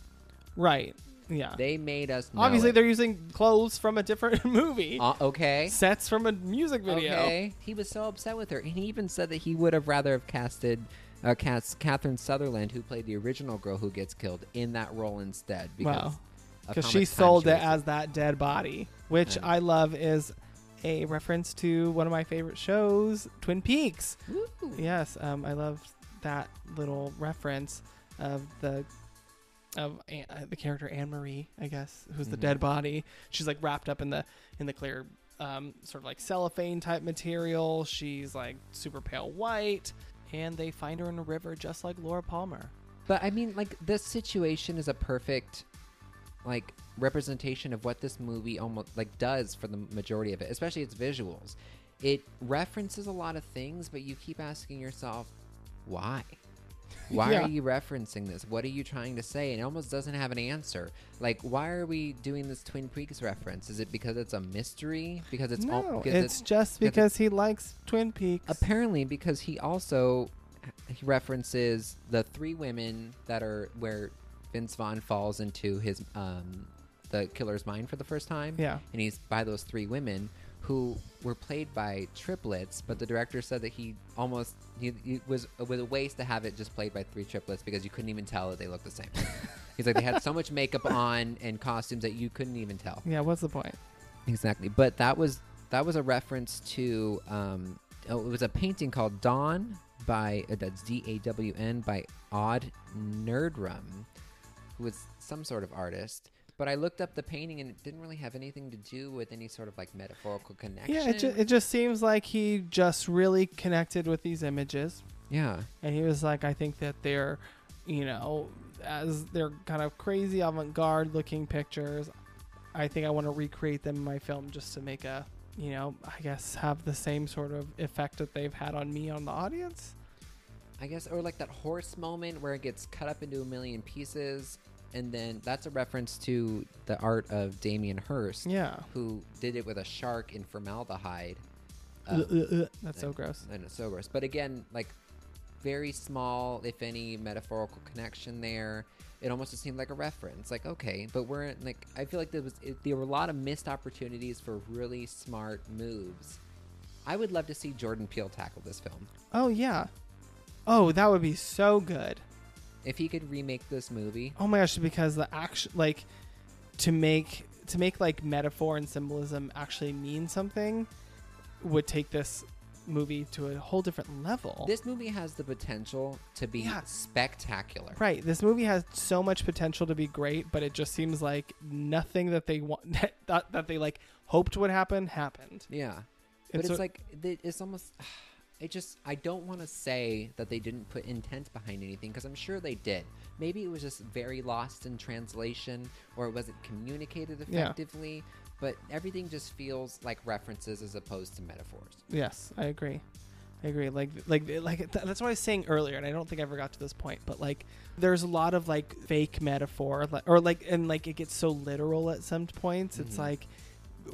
Right. Yeah. They made us know Obviously, it. they're using clothes from a different (laughs) movie. Uh, okay. Sets from a music video. Okay. He was so upset with her, and he even said that he would have rather have casted uh, cast Catherine Sutherland, who played the original girl who gets killed, in that role instead. Because Wow. of Because she sold it as that dead body, which I love is a reference to one of my favorite shows, Twin Peaks. Woo. Yes, um, I love that little reference of the of uh, the character Anne Marie, I guess, who's the Mhm. dead body. She's like wrapped up in the in the clear, um, sort of like cellophane type material. She's like super pale white, and they find her in a river, just like Laura Palmer. But I mean, like this situation is a perfect, like representation of what this movie almost like does for the majority of it, especially its visuals. It references a lot of things, but you keep asking yourself, why? (laughs) Why Yeah. are you referencing this? What are you trying to say? And it almost doesn't have an answer. Like, why are we doing this Twin Peaks reference? Is it because it's a mystery? Because it's all, no, because it's just because it- because he likes Twin Peaks. apparently because he also he references the three women that are where Vince Vaughn falls into his um the killer's mind for the first time. Yeah. and he's by those three women who were played by triplets, but the director said that he almost he, he was it was a waste to have it just played by three triplets because you couldn't even tell that they looked the same. (laughs) He's like they had so much makeup on and costumes that you couldn't even tell. Yeah, what's the point? Exactly, but that was that was a reference to um, oh, it was a painting called Dawn by uh, that's D A W N by Odd Nerdrum, who was some sort of artist. But I looked up the painting and it didn't really have anything to do with any sort of like metaphorical connection. Yeah, it, ju- it just seems like he just really connected with these images. yeah, And he was like, I think that they're, you know, as they're kind of crazy avant garde looking pictures, I think I want to recreate them in my film just to make a, you know, I guess have the same sort of effect that they've had on me on the audience. I guess, or like that horse moment where it gets cut up into a million pieces, and then that's a reference to the art of Damien Hirst, Yeah. who did it with a shark in formaldehyde. Um, That's so gross. I know, so gross. But again, like very small, if any, metaphorical connection there. It almost just seemed like a reference. Like, okay, but we're in, like, I feel like there was it, there were a lot of missed opportunities for really smart moves. I would love to see Jordan Peele tackle this film. Oh, yeah. Oh, that would be so good. If he could remake this movie, Oh my gosh, because the action, like, to make to make like metaphor and symbolism actually mean something, would take this movie to a whole different level. this movie has the potential to be Yeah. spectacular. right, this movie has so much potential to be great, but it just seems like nothing that they want (laughs) that, that they like hoped would happen happened. Yeah. But so- it's like th- it's almost (sighs) it just I don't want to say that they didn't put intent behind anything because I'm sure they did. Maybe it was just very lost in translation or it wasn't communicated effectively, Yeah. but everything just feels like references as opposed to metaphors. Yes, I agree. I agree. Like, like, like th- that's what I was saying earlier, and I don't think I ever got to this point. But like, there's a lot of like fake metaphor, like, or like, and like it gets so literal at some points. It's Mhm. like,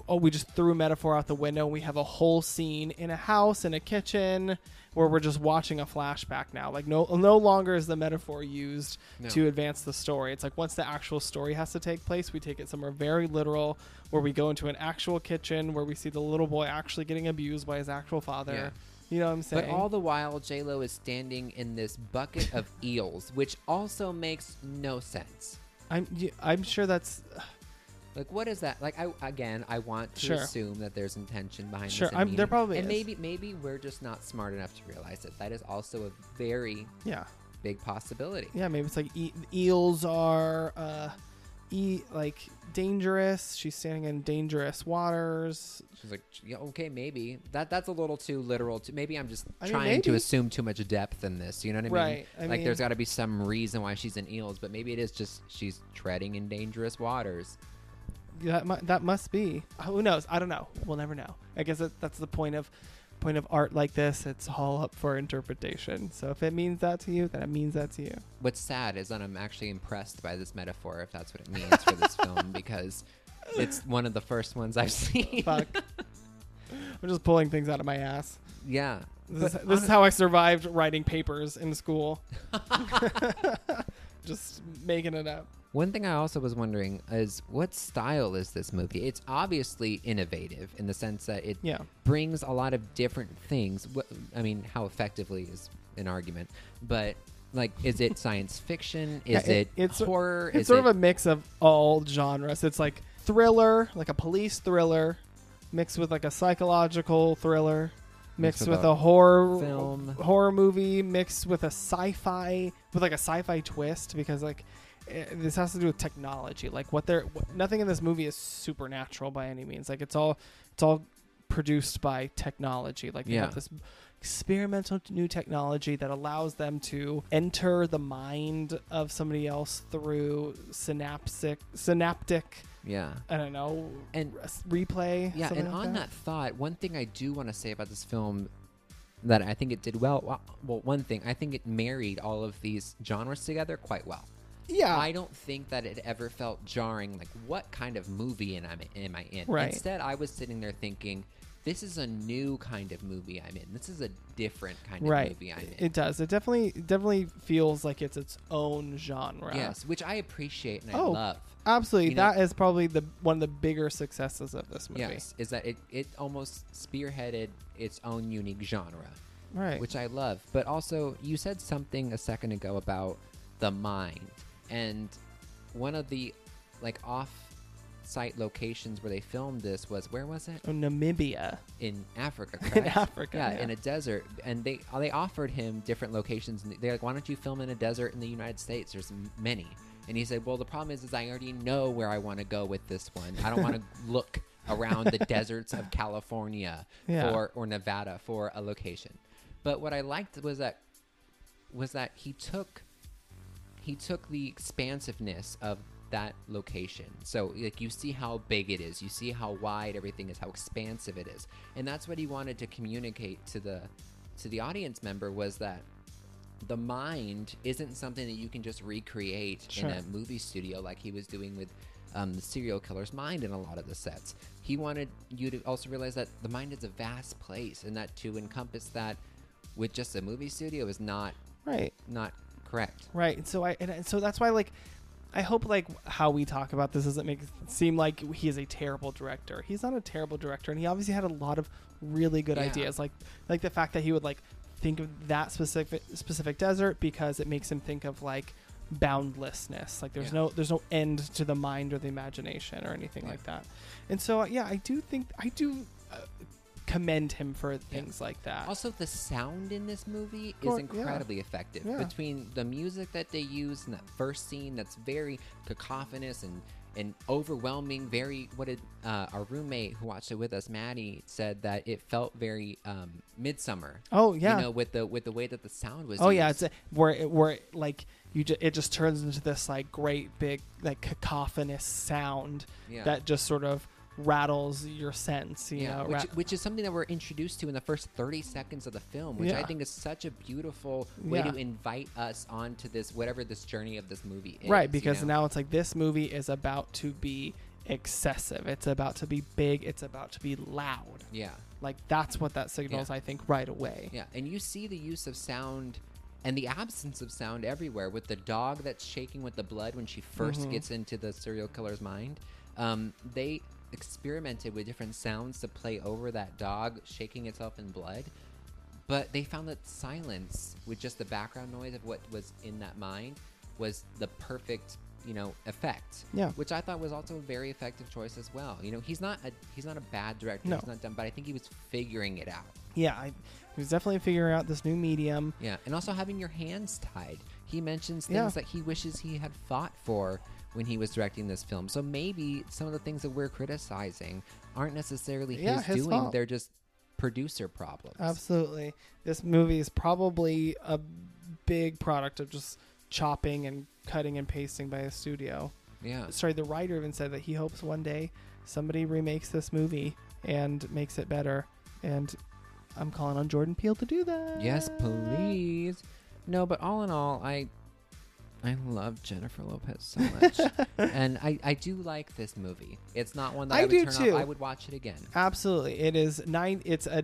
oh, we just threw metaphor out the window. We have a whole scene in a house, in a kitchen, where we're just watching a flashback now. Like, no, no longer is the metaphor used No. to advance the story. It's like once the actual story has to take place, we take it somewhere very literal, where we go into an actual kitchen, where we see the little boy actually getting abused by his actual father. Yeah. You know what I'm saying? But all the while, J Lo is standing in this bucket of (laughs) eels, which also makes no sense. I'm y- I'm sure that's Like, what is that? Like, I again, I want to Sure. assume that there's intention behind Sure, this. I'm- there meaning. probably and is. maybe maybe we're just not smart enough to realize it. That is also a very yeah big possibility. yeah maybe it's like e- eels are uh e like dangerous. She's standing in dangerous waters. She's like, yeah, okay, maybe that that's a little too literal. To maybe I'm just I mean, trying to maybe. assume too much depth in this. You know what I mean? Right, I like, there's got to be some reason why she's in eels, but maybe it is just she's treading in dangerous waters. That mu- that must be. Uh, who knows? I don't know. We'll never know. I guess that, that's the point of point of art like this. It's all up for interpretation. So if it means that to you, then it means that to you. What's sad is that I'm actually impressed by this metaphor, if that's what it means for this film, (laughs) because it's one of the first ones I've seen. Fuck. (laughs) I'm just pulling things out of my ass. yeah. This, is, this is how I survived writing papers in school. (laughs) just making it up. One thing I also was wondering is what style is this movie? It's obviously innovative in the sense that it Yeah. brings a lot of different things. I mean, how effectively is an argument, but like, is it (laughs) science fiction? Is Yeah, it, it- it's- horror? It's is sort it, of a mix of all genres. It's like thriller, like a police thriller, mixed with like a psychological thriller, mixed, Mixed with, with a, a horror film. horror movie, mixed with a sci-fi with like a sci-fi twist because like Eh, this has to do with technology. Like what they're what, nothing in this movie is supernatural by any means. Like it's all it's all produced by technology. Like they Yeah. have this experimental new technology that allows them to enter the mind of somebody else through synaptic synaptic yeah. I don't know And replay. Yeah, and like on that. thought, one thing I do want to say about this film that I think it did well. Well, well, one thing I think it married all of these genres together quite well. Yeah, I don't think that it ever felt jarring. Like, what kind of movie am I, am I in? Right. Instead, I was sitting there thinking, this is a new kind of movie I'm in. This is a different kind of right. movie I'm in. It does. It definitely definitely feels like it's its own genre. yes, which I appreciate and I Oh, love. Absolutely. You know- that is probably the one of the bigger successes of this movie. Yes, is that it, it almost spearheaded its own unique genre. Right. which I love. But also, you said something a second ago about the mind, and one of the like off-site locations where they filmed this was where was it? oh, Namibia. In Africa, (laughs) In? Africa, yeah, yeah. in a desert, and they uh, they offered him different locations. They're like, "Why don't you film in a desert in the United States? There's many." And he said, "Well, the problem is, is I already know where I want to go with this one. I don't want to (laughs) look around the deserts of California Yeah. or or Nevada for a location." But what I liked was that was that he took he took the expansiveness of that location. So like you see how big it is, you see how wide everything is, how expansive it is. And that's what he wanted to communicate to the to the audience member was that the mind isn't something that you can just recreate Sure. in a movie studio like he was doing with um, the serial killer's mind in a lot of the sets. He wanted you to also realize that the mind is a vast place and that to encompass that with just a movie studio is not Right. not correct. Right. And so I and so that's why like I hope like how we talk about this doesn't make it seem like he is a terrible director. He's not a terrible director and he obviously had a lot of really good Yeah. ideas like like the fact that he would like think of that specific specific desert because it makes him think of like boundlessness like there's Yeah. no there's no end to the mind or the imagination or anything Yeah. like that and so yeah i do think i do uh, commend him for things like that Also, the sound in this movie is yeah. incredibly effective. Yeah. Between the music that they use in that first scene, that's very cacophonous and and overwhelming. Very what did uh, our roommate who watched it with us, Maddie, said that it felt very um, Midsommar. oh yeah You know, with the with the way that the sound was. Oh yeah, it's a, where it, where it, like you ju- it just turns into this like great big like cacophonous sound Yeah. that just sort of rattles your sense. You yeah, know, which, ra- which is something that we're introduced to in the first 30 seconds of the film, which I think is such a beautiful way Yeah. to invite us onto this, whatever this journey of this movie is. right you because know? now it's like this movie is about to be excessive. It's about to be big. It's about to be loud. Yeah. Like that's what that signals. Yeah. I think right away. Yeah, and you see the use of sound and the absence of sound everywhere with the dog that's shaking with the blood when she 1st Mhm. gets into the serial killer's mind. Um, they experimented with different sounds to play over that dog shaking itself in blood, but they found that silence with just the background noise of what was in that mind was the perfect you know effect Yeah. which i thought was also a very effective choice as well you know he's not a he's not a bad director No. he's not dumb but i think he was figuring it out Yeah, I he was definitely figuring out this new medium. yeah, and also having your hands tied. He mentions things Yeah. that he wishes he had fought for when he was directing this film. So maybe some of the things that we're criticizing aren't necessarily Yeah, his, his doing; fault. they're just producer problems. Absolutely. This movie is probably a big product of just chopping and cutting and pasting by a studio. Yeah, Sorry, the writer even said that he hopes one day somebody remakes this movie and makes it better. And I'm calling on Jordan Peele to do that. yes, please. No, but all in all, I I love Jennifer Lopez so much, (laughs) and I I do like this movie. It's not one that I, I would do turn too. off. I would watch it again. Absolutely. It is nine it's a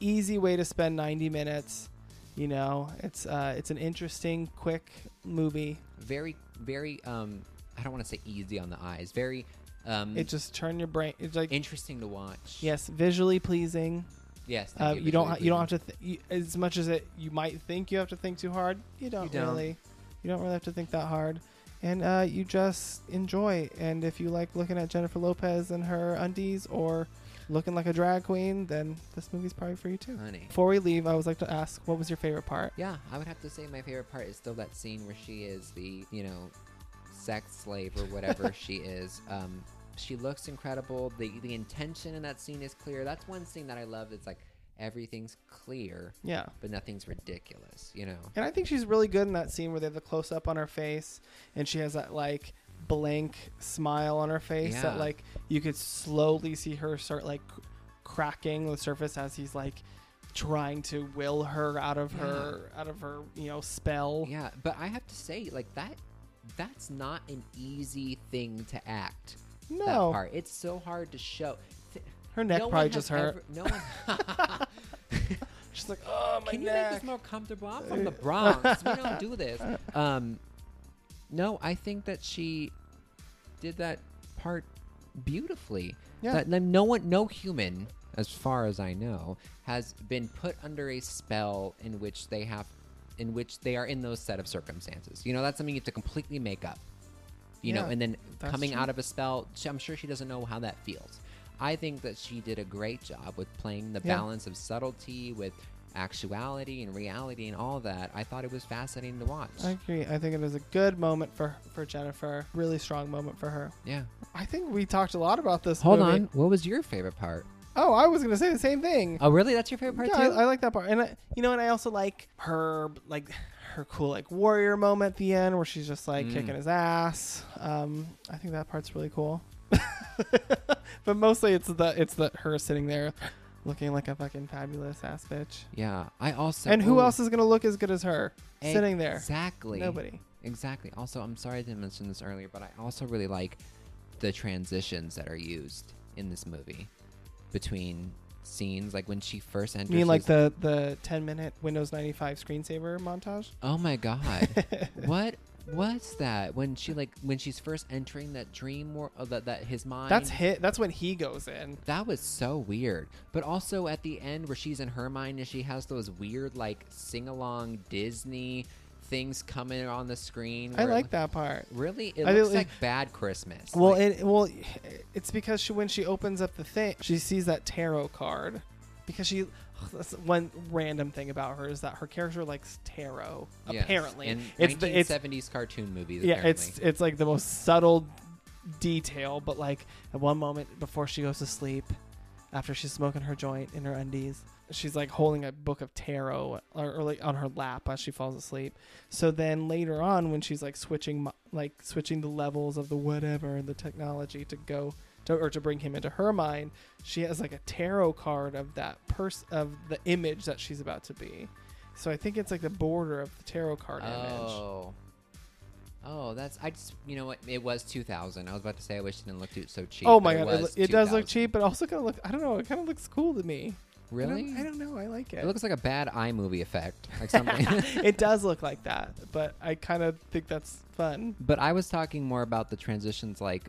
easy way to spend 90 minutes. You know, it's uh it's an interesting, quick movie. Very, very. Um, I don't want to say easy on the eyes. Very. Um, It just turn your brain it's like interesting to watch. yes, visually pleasing. Yes. Uh, thank you don't. Ha- you don't have to. Th- you, as much as it, you might think you have to think too hard. You don't, don't. really. You don't really have to think that hard, and uh, you just enjoy. And if you like looking at Jennifer Lopez and her undies, or looking like a drag queen, then this movie's probably for you too. Honey. Before we leave, I would like to ask, what was your favorite part? Yeah, I would have to say my favorite part is still that scene where she is the, you know, sex slave or whatever (laughs) she is. Um, she looks incredible. The the intention in that scene is clear. That's one scene that I love. It's like everything's clear, Yeah. but nothing's ridiculous. You know. And I think she's really good in that scene where they have the close up on her face, and she has that like blank smile on her face that like you could slowly see her start like cracking the surface as he's like trying to will her out of her out of her you know spell. Yeah, but I have to say, like that, that's not an easy thing to act. That No, part. It's so hard to show. Her neck no probably just hurt. ever- no one. (laughs) (laughs) She's like, oh my Can you neck. make this more comfortable? I'm from the Bronx. we don't (laughs) do this. Um, no, I think that she did that part beautifully. Yeah. That, that no one, no human, as far as I know, has been put under a spell in which they have, in which they are in those set of circumstances. You know, that's something you have to completely make up. You know, and then coming true. out of a spell, I'm sure she doesn't know how that feels. I think that she did a great job with playing the Yeah. balance of subtlety with actuality and reality and all that. I thought it was fascinating to watch. I agree. I think it was a good moment for for Jennifer. Really strong moment for her. yeah. I think we talked a lot about this. Hold movie. on. What was your favorite part? Oh, I was gonna say the same thing. Oh, really? That's your favorite part yeah, too? I, I like that part, and I, you know, and I also like her like her cool like warrior moment at the end where she's just like Mm. kicking his ass. Um, I think that part's really cool. (laughs) but mostly it's the it's the her sitting there looking like a fucking fabulous ass bitch. yeah. I also. and who oh, else is gonna look as good as her sitting there? Exactly. Nobody. Exactly. Also, I'm sorry I didn't mention this earlier, but I also really like the transitions that are used in this movie between scenes. Like when she first enters. You mean like the the ten minute Windows ninety five screensaver montage? Oh my god. (laughs) what was that? When she like when she's first entering that dream or uh, that that his mind. That's hit. That's when he goes in. That was so weird. But also at the end where she's in her mind and she has those weird like sing along Disney things coming on the screen. I where- like that part. Really, it I looks really- like bad Christmas. Well, Like, it well, it's because she when she opens up the thing, she sees that tarot card. Because she, that's one random thing about her is that her character likes tarot. yes. Apparently, in it's the it's 1970s cartoon movies. yeah, apparently. it's it's like the most subtle detail. But like at one moment before she goes to sleep, after she's smoking her joint in her undies, she's like holding a book of tarot or, or like on her lap as she falls asleep. So then later on, when she's like switching like switching the levels of the whatever and the technology to go to, or to bring him into her mind, she has like a tarot card of that person of the image that she's about to be. So I think it's like the border of the tarot card image. Oh. Oh, that's I just you know what it was 2000. I was about to say I wish it didn't look too, so cheap. Oh my god, it, it does look cheap, but also kind of look. I don't know. It kind of looks cool to me. I Really? don't, I don't know. I like it. It looks like a bad iMovie effect, (laughs) like something. (laughs) it (laughs) does look like that, but I kind of think that's fun. But I was talking more about the transitions, like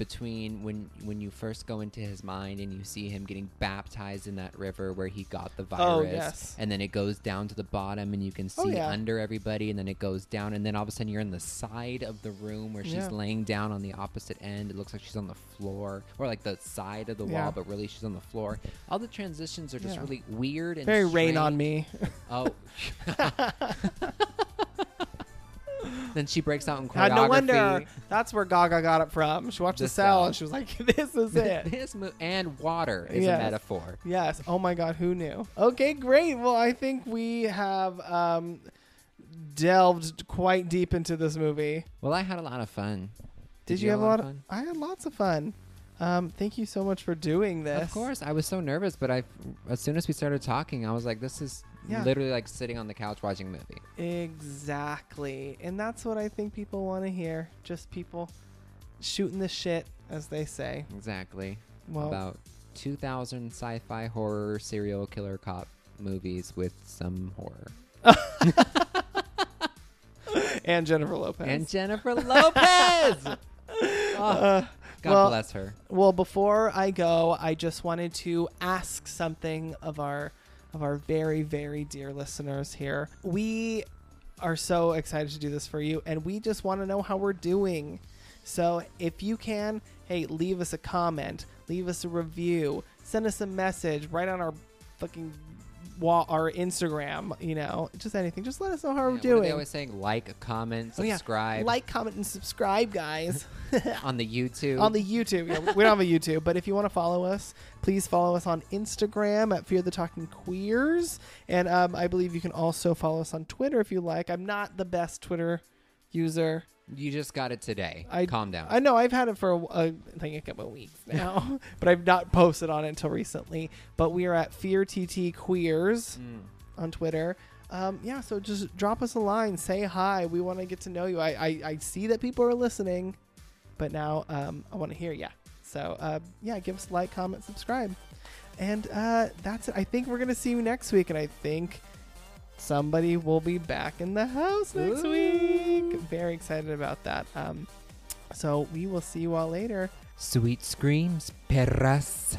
between when when you first go into his mind and you see him getting baptized in that river where he got the oh, virus, Oh, yes. and then it goes down to the bottom and you can oh, see Oh, yeah. under everybody, and then it goes down, and then all of a sudden you're in the side of the room where she's Yeah. laying down on the opposite end. It looks like she's on the floor, or like the side of the Yeah. wall, but really she's on the floor. All the transitions are just really weird and Very rain on me. Oh. (laughs) (laughs) (laughs) (laughs) then she breaks out in choreography. God, no wonder that's where Gaga got it from. She watched the, Cell. and she was like, (laughs) "This is (laughs) it." this mo- and water is Yes. a metaphor. yes. Oh my God, who knew? Okay, great. Well, I think we have um, delved quite deep into this movie. Well, I had a lot of fun. Did, you, have a lot? Of, fun? I had lots of fun. Um, thank you so much for doing this. Of course, I was so nervous, but I, as soon as we started talking, I was like, "This is Yeah. literally like sitting on the couch watching a movie." Exactly. And that's what I think people want to hear. Just people shooting the shit, as they say. Exactly. Well, About 2,000 sci-fi horror serial killer cop movies with some horror. (laughs) and Jennifer Lopez. And Jennifer Lopez. Oh, (laughs) Uh, God well- bless her. well, before I go, I just wanted to ask something of our of our very very dear listeners here. We are so excited to do this for you and we just want to know how we're doing. So, if you can, hey, leave us a comment, leave us a review, send us a message right on our fucking wall, our Instagram, you know, just anything. Just let us know how we're doing. they always saying? Like, comment, Oh, yeah. subscribe Like, comment, and subscribe, guys. (laughs) on the YouTube. on the YouTube. Yeah, we don't have a YouTube, but if you want to follow us, please follow us on Instagram at Fear the Talking Queers, and um, I believe you can also follow us on Twitter if you like. I'm not the best Twitter user. you just got it today. I- Calm down. I know I've had it for a, a, I think a couple of weeks (laughs) now, but I've not posted on it until recently. But we are at Fear TT Queers Mm. on Twitter. Um, yeah, so just drop us a line, say hi. We want to get to know you. I, I, I see that people are listening, but now um, I want to hear you. So uh, yeah, give us a like, comment, subscribe. And uh, that's it. I think we're gonna see you next week, and I think somebody will be back in the house next Ooh. week. Very excited about that. Um, so we will see you all later. Sweet screams, perras.